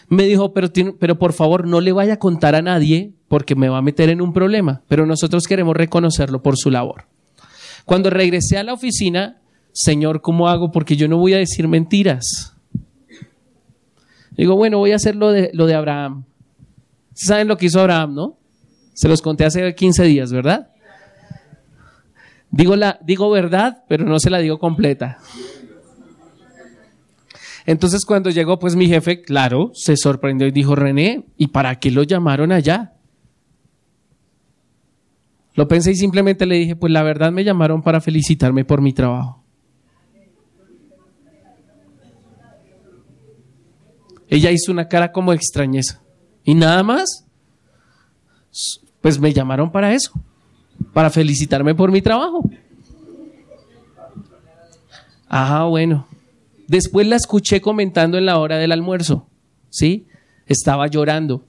Me dijo, pero, pero por favor no le vaya a contar a nadie porque me va a meter en un problema. Pero nosotros queremos reconocerlo por su labor. Cuando regresé a la oficina, Señor, ¿cómo hago? Porque yo no voy a decir mentiras. Digo, bueno, voy a hacer lo de, lo de Abraham. ¿Saben lo que hizo Abraham, no? Se los conté hace 15 días, ¿verdad? Digo, la, digo verdad, pero no se la digo completa. Entonces cuando llegó, pues mi jefe, claro, se sorprendió y dijo, René, ¿y para qué lo llamaron allá? Lo pensé y simplemente le dije, pues la verdad me llamaron para felicitarme por mi trabajo. Ella hizo una cara como extrañeza. ¿Y nada más? Pues me llamaron para eso, para felicitarme por mi trabajo. Ah, bueno. Después la escuché comentando en la hora del almuerzo, ¿sí? Estaba llorando.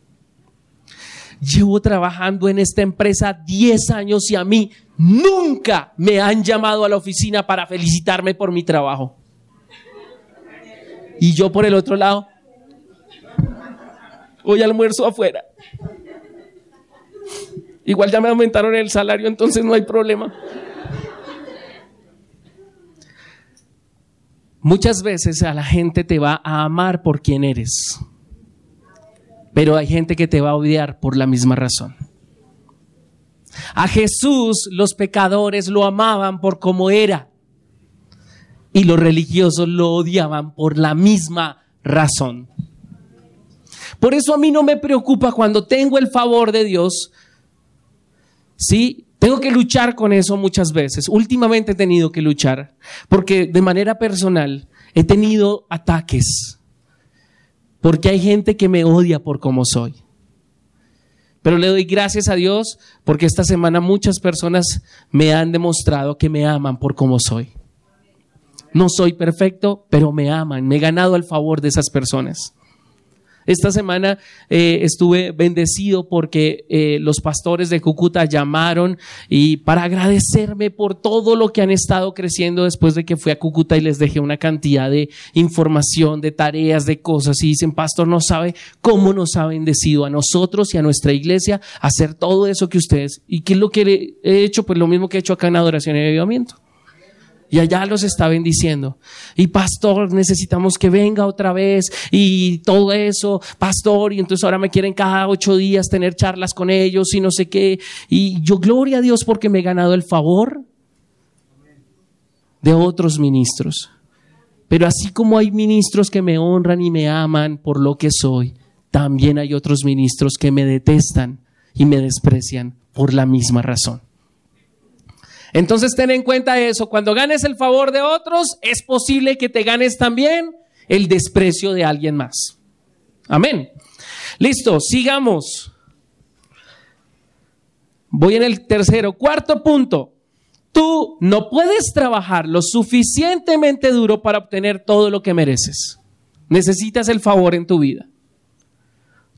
Llevo trabajando en esta empresa 10 años y a mí nunca me han llamado a la oficina para felicitarme por mi trabajo. Y yo por el otro lado, hoy almuerzo afuera. Igual ya me aumentaron el salario, entonces no hay problema. Muchas veces a la gente te va a amar por quien eres, pero hay gente que te va a odiar por la misma razón. A Jesús los pecadores lo amaban por cómo era y los religiosos lo odiaban por la misma razón. Por eso a mí no me preocupa cuando tengo el favor de Dios Sí, tengo que luchar con eso muchas veces. Últimamente he tenido que luchar porque de manera personal he tenido ataques. Porque hay gente que me odia por cómo soy. Pero le doy gracias a Dios porque esta semana muchas personas me han demostrado que me aman por cómo soy. No soy perfecto, pero me aman. Me he ganado el favor de esas personas. Esta semana eh, estuve bendecido porque eh, los pastores de Cúcuta llamaron y para agradecerme por todo lo que han estado creciendo después de que fui a Cúcuta y les dejé una cantidad de información, de tareas, de cosas. Y dicen, pastor, no sabe cómo nos ha bendecido a nosotros y a nuestra iglesia hacer todo eso que ustedes. ¿Y qué es lo que he hecho? Pues lo mismo que he hecho acá en adoración y avivamiento. Y allá los está bendiciendo. Y pastor, necesitamos que venga otra vez. Y todo eso, pastor. Y entonces ahora me quieren cada ocho días tener charlas con ellos y no sé qué. Y yo, gloria a Dios porque me he ganado el favor de otros ministros. Pero así como hay ministros que me honran y me aman por lo que soy, también hay otros ministros que me detestan y me desprecian por la misma razón. Entonces ten en cuenta eso, cuando ganes el favor de otros, es posible que te ganes también el desprecio de alguien más. Amén. Listo, sigamos. Voy en el tercero. Cuarto punto. Tú no puedes trabajar lo suficientemente duro para obtener todo lo que mereces. Necesitas el favor en tu vida.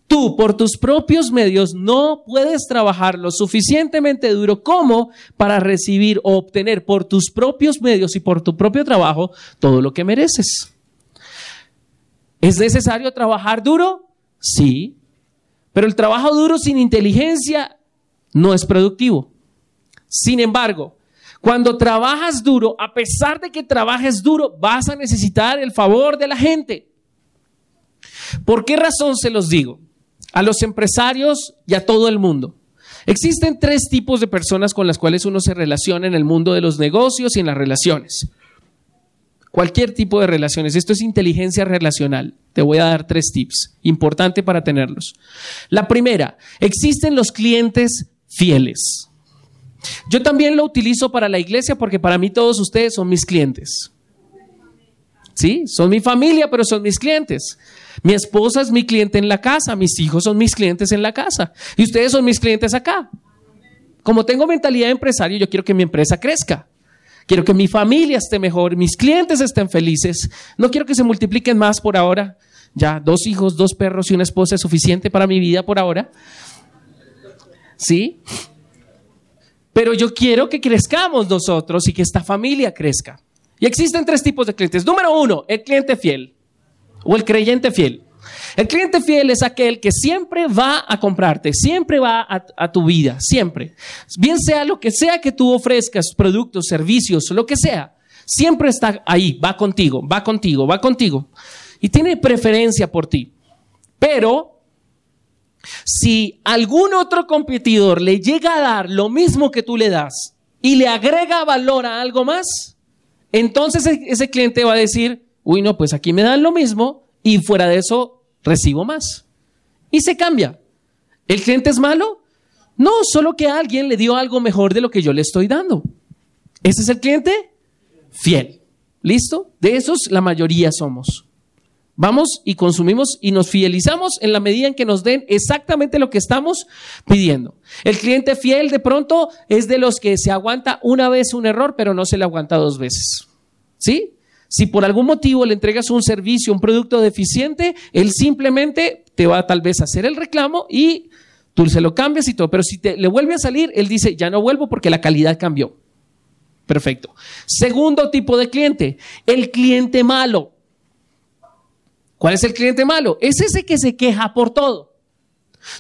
Tú por tus propios medios no puedes trabajar lo suficientemente duro como para recibir o obtener por tus propios medios y por tu propio trabajo todo lo que mereces. ¿Es necesario trabajar duro? Sí, pero el trabajo duro sin inteligencia no es productivo. Sin embargo, cuando trabajas duro, a pesar de que trabajes duro, vas a necesitar el favor de la gente. ¿Por qué razón se los digo? A los empresarios y a todo el mundo. Existen tres tipos de personas con las cuales uno se relaciona en el mundo de los negocios y en las relaciones. Cualquier tipo de relaciones. Esto es inteligencia relacional. Te voy a dar tres tips, importante para tenerlos. La primera, existen los clientes fieles. Yo también lo utilizo para la iglesia porque para mí todos ustedes son mis clientes. ¿Sí? Son mi familia, pero son mis clientes. Mi esposa es mi cliente en la casa, mis hijos son mis clientes en la casa y ustedes son mis clientes acá. Como tengo mentalidad de empresario, yo quiero que mi empresa crezca. Quiero que mi familia esté mejor, mis clientes estén felices. No quiero que se multipliquen más por ahora. Ya, dos hijos, dos perros y una esposa es suficiente para mi vida por ahora. ¿Sí? Pero yo quiero que crezcamos nosotros y que esta familia crezca. Y existen tres tipos de clientes. Número uno, el cliente fiel o el creyente fiel. El cliente fiel es aquel que siempre va a comprarte, siempre va a, tu vida, siempre. Bien sea lo que sea que tú ofrezcas, productos, servicios, lo que sea, siempre está ahí, va contigo, va contigo, va contigo. Y tiene preferencia por ti. Pero si algún otro competidor le llega a dar lo mismo que tú le das y le agrega valor a algo más, entonces ese cliente va a decir, uy, no, pues aquí me dan lo mismo y fuera de eso recibo más. Y se cambia. ¿El cliente es malo? No, solo que alguien le dio algo mejor de lo que yo le estoy dando. Ese es el cliente fiel. ¿Listo? De esos la mayoría somos. Vamos y consumimos y nos fidelizamos en la medida en que nos den exactamente lo que estamos pidiendo. El cliente fiel de pronto es de los que se aguanta una vez un error, pero no se le aguanta dos veces. ¿Sí? Si por algún motivo le entregas un servicio, un producto deficiente, él simplemente te va tal vez a hacer el reclamo y tú se lo cambias y todo. Pero si te, le vuelve a salir, él dice, ya no vuelvo porque la calidad cambió. Perfecto. Segundo tipo de cliente, el cliente malo. ¿Cuál es el cliente malo? Es ese que se queja por todo.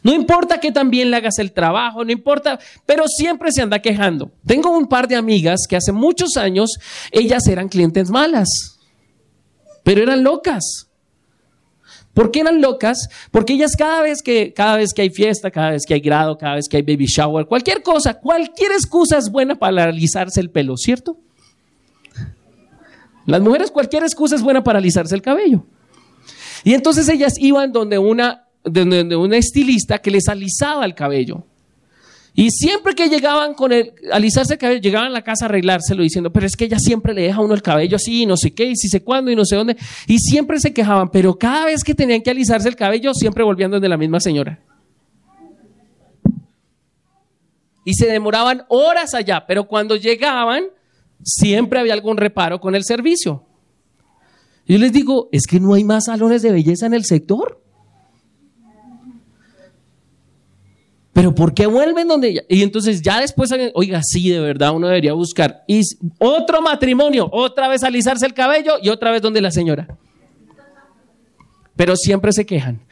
No importa que también le hagas el trabajo, no importa, pero siempre se anda quejando. Tengo un par de amigas que hace muchos años ellas eran clientes malas, pero eran locas. ¿Por qué eran locas? Porque ellas cada vez que cada vez que hay fiesta, cada vez que hay grado, cada vez que hay baby shower, cualquier cosa, cualquier excusa es buena para alisarse el pelo, ¿cierto? Las mujeres cualquier excusa es buena para alisarse el cabello. Y entonces ellas iban donde una de, una estilista que les alisaba el cabello. Y siempre que llegaban con el alisarse el cabello, llegaban a la casa a arreglárselo diciendo, pero es que ella siempre le deja a uno el cabello así, y no sé qué, y si sé cuándo, y no sé dónde. Y siempre se quejaban, pero cada vez que tenían que alisarse el cabello, siempre volvían donde la misma señora. Y se demoraban horas allá, pero cuando llegaban, siempre había algún reparo con el servicio. Yo les digo, es que no hay más salones de belleza en el sector. Pero ¿por qué vuelven donde ella? Y entonces ya después, oiga, sí, de verdad uno debería buscar. Otro matrimonio, otra vez alisarse el cabello y otra vez donde la señora. Pero siempre se quejan.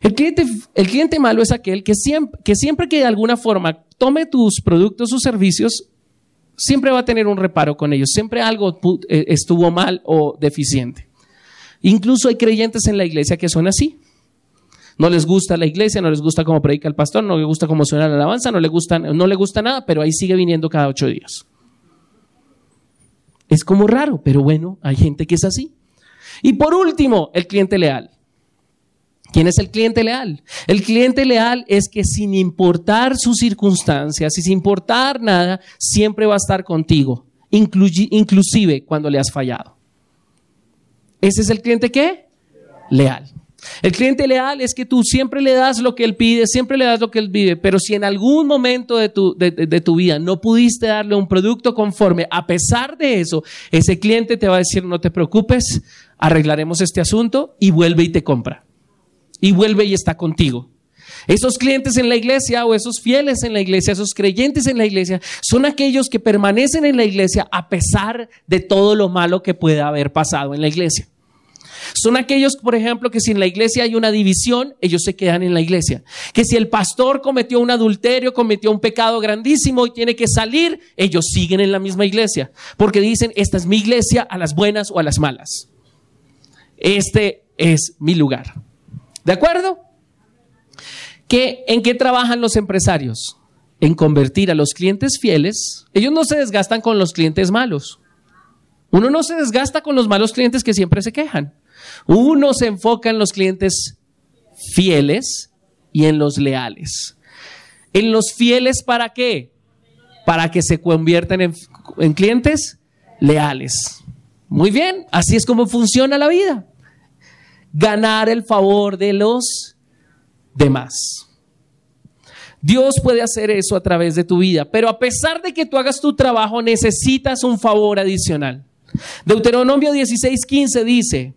El cliente, el cliente malo es aquel que siempre, que siempre que de alguna forma tome tus productos o servicios, siempre va a tener un reparo con ellos. Siempre algo eh, estuvo mal o deficiente. Incluso hay creyentes en la iglesia que son así. No les gusta la iglesia, no les gusta cómo predica el pastor, no les gusta cómo suena la alabanza, no le gusta, no le gusta nada, pero ahí sigue viniendo cada ocho días. Es como raro, pero bueno, hay gente que es así. Y por último, el cliente leal. ¿Quién es el cliente leal? El cliente leal es que sin importar sus circunstancias y sin importar nada, siempre va a estar contigo, inclusive cuando le has fallado. ¿Ese es el cliente qué? Leal. El cliente leal es que tú siempre le das lo que él pide, siempre le das lo que él vive, pero si en algún momento de tu, de, tu vida no pudiste darle un producto conforme, a pesar de eso, ese cliente te va a decir, no te preocupes, arreglaremos este asunto y vuelve y te compra. Y vuelve y está contigo. Esos clientes en la iglesia o esos fieles en la iglesia, esos creyentes en la iglesia, son aquellos que permanecen en la iglesia a pesar de todo lo malo que pueda haber pasado en la iglesia. Son aquellos, por ejemplo, que si en la iglesia hay una división, ellos se quedan en la iglesia. Que si el pastor cometió un adulterio, cometió un pecado grandísimo y tiene que salir, ellos siguen en la misma iglesia. Porque dicen, esta es mi iglesia a las buenas o a las malas. Este es mi lugar. ¿De acuerdo? ¿Qué, ¿En qué trabajan los empresarios? En convertir a los clientes fieles. Ellos no se desgastan con los clientes malos. Uno no se desgasta con los malos clientes que siempre se quejan. Uno se enfoca en los clientes fieles y en los leales. En los fieles para qué? Para que se conviertan en, en clientes leales. Muy bien, así es como funciona la vida. Ganar el favor de los demás. Dios puede hacer eso a través de tu vida, pero a pesar de que tú hagas tu trabajo, necesitas un favor adicional. Deuteronomio 16:15 dice,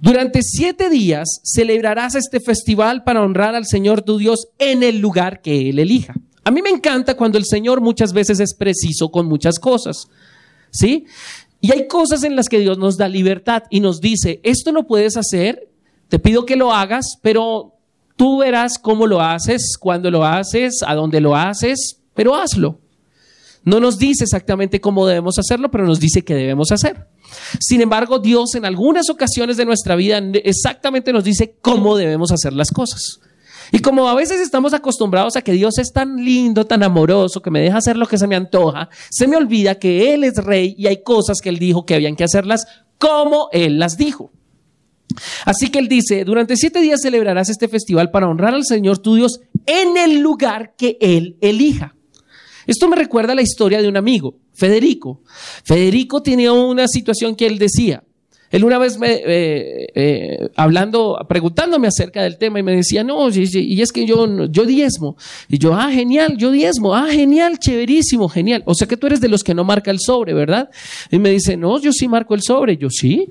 durante siete días celebrarás este festival para honrar al Señor tu Dios en el lugar que Él elija. A mí me encanta cuando el Señor muchas veces es preciso con muchas cosas. ¿Sí? Y hay cosas en las que Dios nos da libertad y nos dice, esto no puedes hacer, te pido que lo hagas, pero tú verás cómo lo haces, cuándo lo haces, a dónde lo haces, pero hazlo. No nos dice exactamente cómo debemos hacerlo, pero nos dice que debemos hacer. Sin embargo, Dios en algunas ocasiones de nuestra vida exactamente nos dice cómo debemos hacer las cosas. Y como a veces estamos acostumbrados a que Dios es tan lindo, tan amoroso, que me deja hacer lo que se me antoja, se me olvida que Él es rey y hay cosas que Él dijo que habían que hacerlas como Él las dijo. Así que Él dice, durante siete días celebrarás este festival para honrar al Señor tu Dios en el lugar que Él elija. Esto me recuerda a la historia de un amigo, Federico. Federico tenía una situación que él decía. Él una vez me, eh, eh, hablando, preguntándome acerca del tema y me decía, no, y, es que yo, yo diezmo. Y yo, ah, genial, yo diezmo, ah, genial, chéverísimo, genial. O sea que tú eres de los que no marca el sobre, ¿verdad? Y me dice, no, yo sí marco el sobre. Yo sí.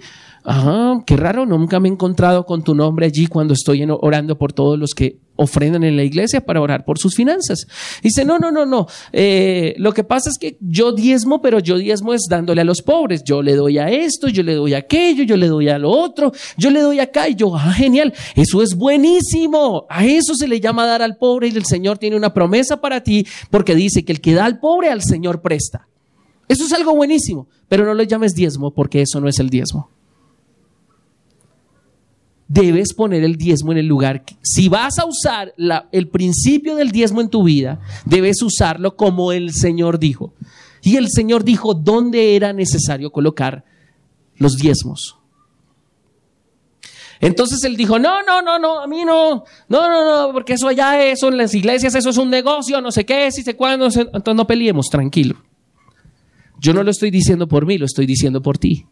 Ah, qué raro, nunca me he encontrado con tu nombre allí cuando estoy orando por todos los que ofrendan en la iglesia para orar por sus finanzas. Dice, no, no, no, no. Eh, lo que pasa es que yo diezmo, pero yo diezmo es dándole a los pobres. Yo le doy a esto, yo le doy a aquello, yo le doy a lo otro, yo le doy acá y yo, ah, genial, eso es buenísimo. A eso se le llama dar al pobre y el Señor tiene una promesa para ti porque dice que el que da al pobre al Señor presta. Eso es algo buenísimo, pero no lo llames diezmo porque eso no es el diezmo debes poner el diezmo en el lugar. Si vas a usar el principio del diezmo en tu vida, debes usarlo como el Señor dijo. Y el Señor dijo dónde era necesario colocar los diezmos. Entonces él dijo, no, no, no, no, a mí no, no, no, no, porque eso allá, eso en las iglesias, eso es un negocio, no sé qué, si sé cuándo, entonces no peleemos, tranquilo. Yo no lo estoy diciendo por mí, lo estoy diciendo por ti.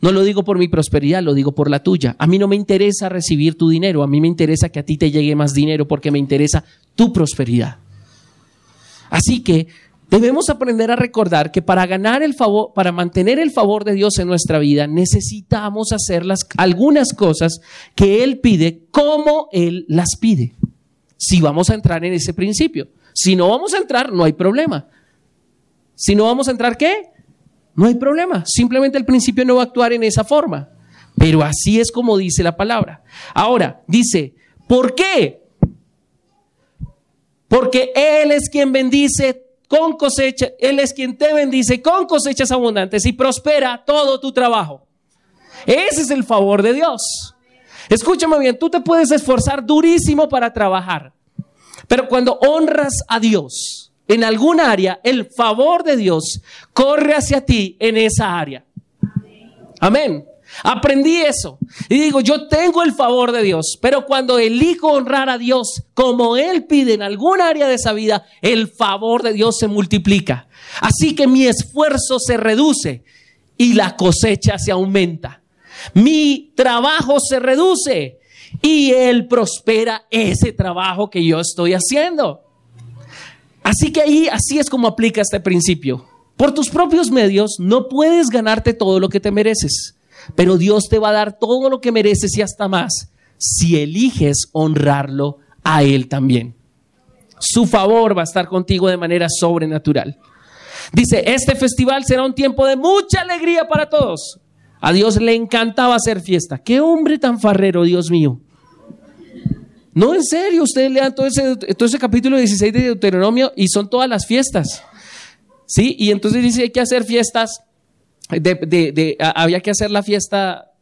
No lo digo por mi prosperidad, lo digo por la tuya. A mí no me interesa recibir tu dinero, a mí me interesa que a ti te llegue más dinero porque me interesa tu prosperidad. Así que debemos aprender a recordar que para ganar el favor, para mantener el favor de Dios en nuestra vida, necesitamos hacer las, algunas cosas que Él pide como Él las pide. si vamos a entrar en ese principio. Si no vamos a entrar, no hay problema. Si no vamos a entrar, ¿qué? No hay problema. Simplemente el principio no va a actuar en esa forma. Pero así es como dice la palabra. Ahora, dice, ¿por qué? Porque Él es quien bendice con cosecha, Él es quien te bendice con cosechas abundantes y prospera todo tu trabajo. Ese es el favor de Dios. Escúchame bien, tú te puedes esforzar durísimo para trabajar, pero cuando honras a Dios en alguna área, el favor de Dios corre hacia ti en esa área. Amén. Aprendí eso. Y digo, yo tengo el favor de Dios, pero cuando elijo honrar a Dios como Él pide en algún área de esa vida, el favor de Dios se multiplica. Así que mi esfuerzo se reduce y la cosecha se aumenta. Mi trabajo se reduce y Él prospera ese trabajo que yo estoy haciendo. Así que ahí, así es como aplica este principio. Por tus propios medios no puedes ganarte todo lo que te mereces. Pero Dios te va a dar todo lo que mereces y hasta más si eliges honrarlo a Él también. Su favor va a estar contigo de manera sobrenatural. Dice, este festival será un tiempo de mucha alegría para todos. A Dios le encantaba hacer fiesta. Qué hombre tan farrero, Dios mío. No, en serio, ustedes lean todo ese, todo ese capítulo 16 de Deuteronomio y son todas las fiestas. ¿Sí? Y entonces dice, hay que hacer fiestas de, había que hacer la fiesta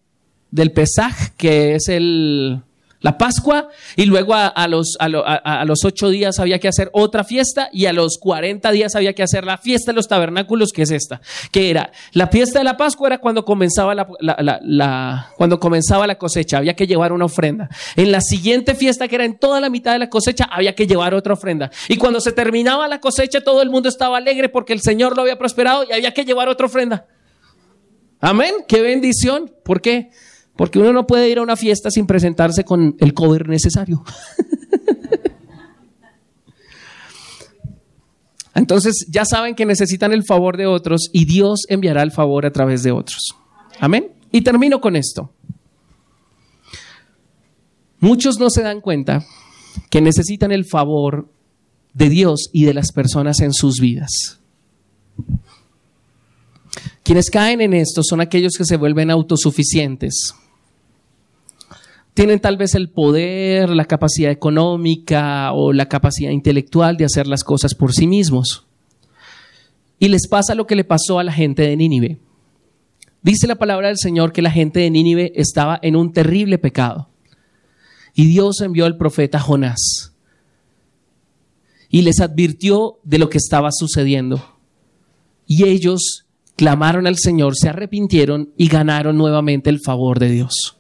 del Pesaj, que es el, la Pascua, y luego a, los, a, los ocho días había que hacer otra fiesta, y a los cuarenta días había que hacer la fiesta de los tabernáculos, que es esta, que era, la fiesta de la Pascua era cuando comenzaba la, la, cuando comenzaba la cosecha, había que llevar una ofrenda. En la siguiente fiesta, que era en toda la mitad de la cosecha, había que llevar otra ofrenda. Y cuando se terminaba la cosecha, todo el mundo estaba alegre porque el Señor lo había prosperado y había que llevar otra ofrenda. Amén, qué bendición. ¿Por qué? Porque uno no puede ir a una fiesta sin presentarse con el cover necesario. Entonces ya saben que necesitan el favor de otros y Dios enviará el favor a través de otros. Amén. Y termino con esto. Muchos no se dan cuenta que necesitan el favor de Dios y de las personas en sus vidas. Quienes caen en esto son aquellos que se vuelven autosuficientes. Tienen tal vez el poder, la capacidad económica o la capacidad intelectual de hacer las cosas por sí mismos. Y les pasa lo que le pasó a la gente de Nínive. Dice la palabra del Señor que la gente de Nínive estaba en un terrible pecado. Y Dios envió al profeta Jonás. Y les advirtió de lo que estaba sucediendo. Y ellos clamaron al Señor, se arrepintieron y ganaron nuevamente el favor de Dios.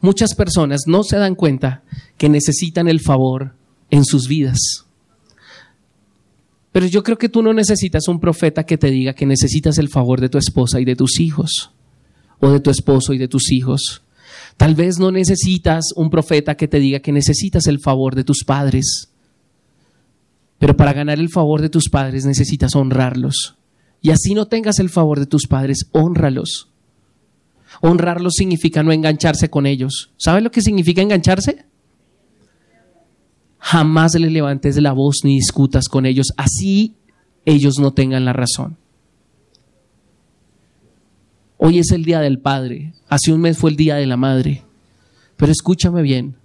Muchas personas no se dan cuenta que necesitan el favor en sus vidas. Pero yo creo que tú no necesitas un profeta que te diga que necesitas el favor de tu esposa y de tus hijos, o de tu esposo y de tus hijos. Tal vez no necesitas un profeta que te diga que necesitas el favor de tus padres. Pero para ganar el favor de tus padres necesitas honrarlos y así no tengas el favor de tus padres, honralos. Honrarlos significa no engancharse con ellos. ¿Sabes lo que significa engancharse? Jamás le levantes la voz ni discutas con ellos, así ellos no tengan la razón. Hoy es el día del padre, hace un mes fue el día de la madre, pero escúchame bien,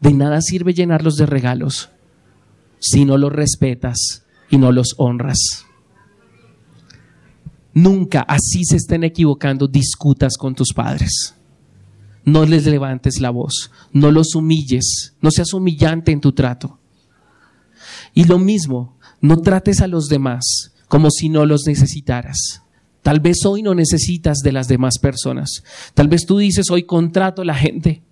de nada sirve llenarlos de regalos si no los respetas y no los honras. Nunca, así se estén equivocando, discutas con tus padres. No les levantes la voz, no los humilles, no seas humillante en tu trato. Y lo mismo, no trates a los demás como si no los necesitaras. Tal vez hoy no necesitas de las demás personas. Tal vez tú dices, hoy contrato a la gente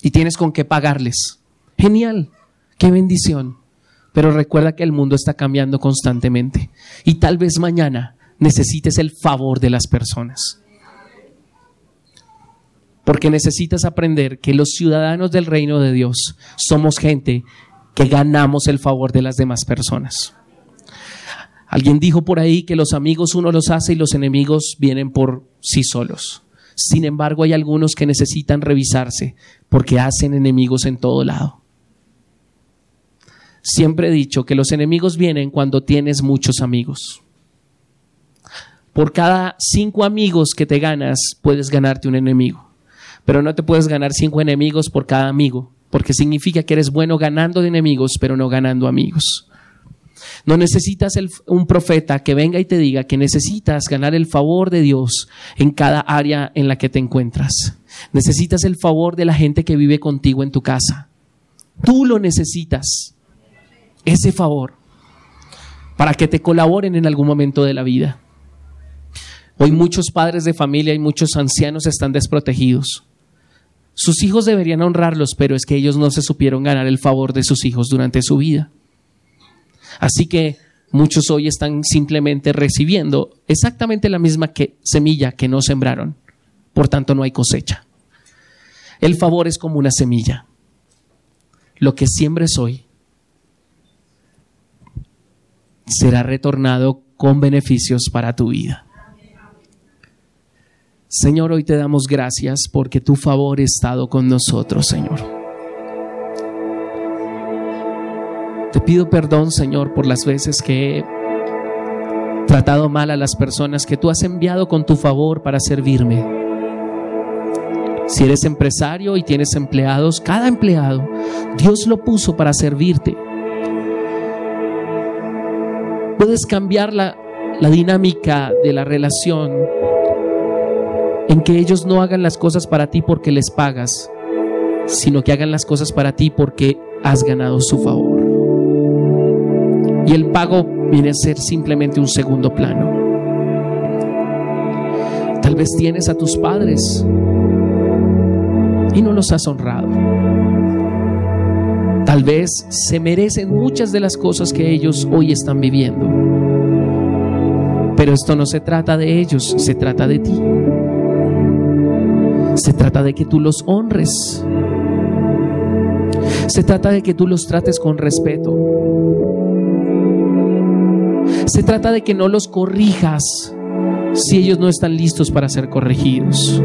y tienes con qué pagarles. Genial, qué bendición. Pero recuerda que el mundo está cambiando constantemente. Y tal vez mañana necesites el favor de las personas. Porque necesitas aprender que los ciudadanos del reino de Dios somos gente que ganamos el favor de las demás personas. Alguien dijo por ahí que los amigos uno los hace y los enemigos vienen por sí solos. Sin embargo, hay algunos que necesitan revisarse porque hacen enemigos en todo lado. Siempre he dicho que los enemigos vienen cuando tienes muchos amigos. Por cada cinco amigos que te ganas, puedes ganarte un enemigo. Pero no te puedes ganar cinco enemigos por cada amigo, porque significa que eres bueno ganando de enemigos, pero no ganando amigos. No necesitas un profeta que venga y te diga que necesitas ganar el favor de Dios en cada área en la que te encuentras. Necesitas el favor de la gente que vive contigo en tu casa. Tú lo necesitas, ese favor, para que te colaboren en algún momento de la vida. Hoy muchos padres de familia y muchos ancianos están desprotegidos. Sus hijos deberían honrarlos, pero es que ellos no se supieron ganar el favor de sus hijos durante su vida. Así que muchos hoy están simplemente recibiendo exactamente la misma semilla que no sembraron. Por tanto, no hay cosecha. El favor es como una semilla. Lo que siembres hoy será retornado con beneficios para tu vida. Señor, hoy te damos gracias porque tu favor ha estado con nosotros, Señor. Te pido perdón, Señor, por las veces que he tratado mal a las personas que tú has enviado con tu favor para servirme. Si eres empresario y tienes empleados, cada empleado, Dios lo puso para servirte. Puedes cambiar la, la dinámica de la relación que ellos no hagan las cosas para ti porque les pagas, sino que hagan las cosas para ti porque has ganado su favor. Y el pago viene a ser simplemente un segundo plano. Tal vez tienes a tus padres y no los has honrado. Tal vez se merecen muchas de las cosas que ellos hoy están viviendo. Pero esto no se trata de ellos, se trata de ti. Se trata de que tú los honres. Se trata de que tú los trates con respeto. Se trata de que no los corrijas si ellos no están listos para ser corregidos.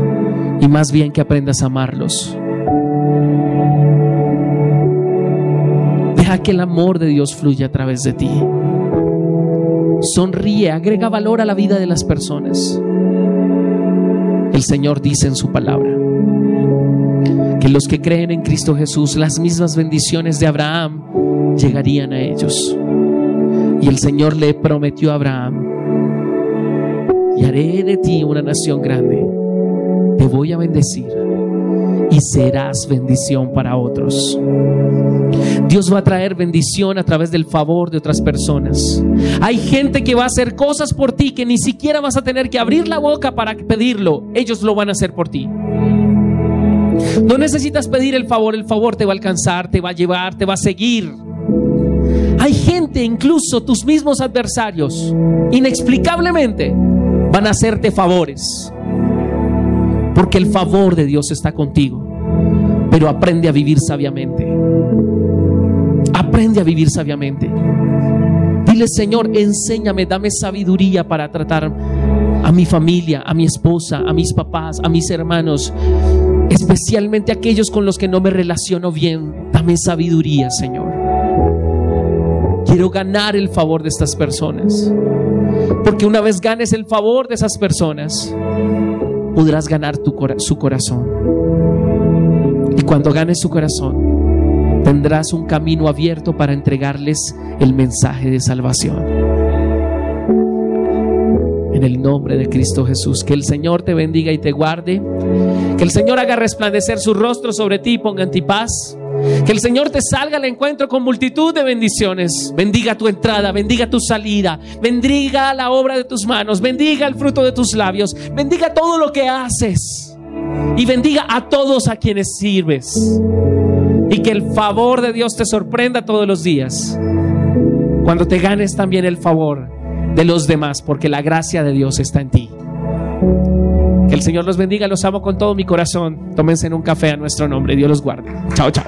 Y más bien que aprendas a amarlos. Deja que el amor de Dios fluya a través de ti. Sonríe, agrega valor a la vida de las personas. El Señor dice en su palabra que los que creen en Cristo Jesús, las mismas bendiciones de Abraham llegarían a ellos. Y el Señor le prometió a Abraham, y haré de ti una nación grande, te voy a bendecir y serás bendición para otros. Dios va a traer bendición a través del favor de otras personas. Hay gente que va a hacer cosas por ti que ni siquiera vas a tener que abrir la boca para pedirlo. Ellos lo van a hacer por ti. No necesitas pedir el favor, el favor te va a alcanzar, te va a llevar, te va a seguir. Hay gente, incluso tus mismos adversarios, inexplicablemente van a hacerte favores. Porque el favor de Dios está contigo. Pero aprende a vivir sabiamente. Aprende a vivir sabiamente. Dile, Señor, enséñame, dame sabiduría para tratar a mi familia, a mi esposa, a mis papás, a mis hermanos, especialmente aquellos con los que no me relaciono bien. Dame sabiduría, Señor. Quiero ganar el favor de estas personas. Porque una vez ganes el favor de esas personas, podrás ganar su corazón. Y cuando ganes su corazón, tendrás un camino abierto para entregarles el mensaje de salvación. En el nombre de Cristo Jesús, que el Señor te bendiga y te guarde, que el Señor haga resplandecer su rostro sobre ti y ponga en ti paz. Que el Señor te salga al encuentro con multitud de bendiciones. Bendiga tu entrada, bendiga tu salida, bendiga la obra de tus manos, bendiga el fruto de tus labios, bendiga todo lo que haces y bendiga a todos a quienes sirves. Y que el favor de Dios te sorprenda todos los días. Cuando te ganes también el favor de los demás, porque la gracia de Dios está en ti. Que el Señor los bendiga, los amo con todo mi corazón. Tómense en un café a nuestro nombre. Dios los guarde. Chao, chao.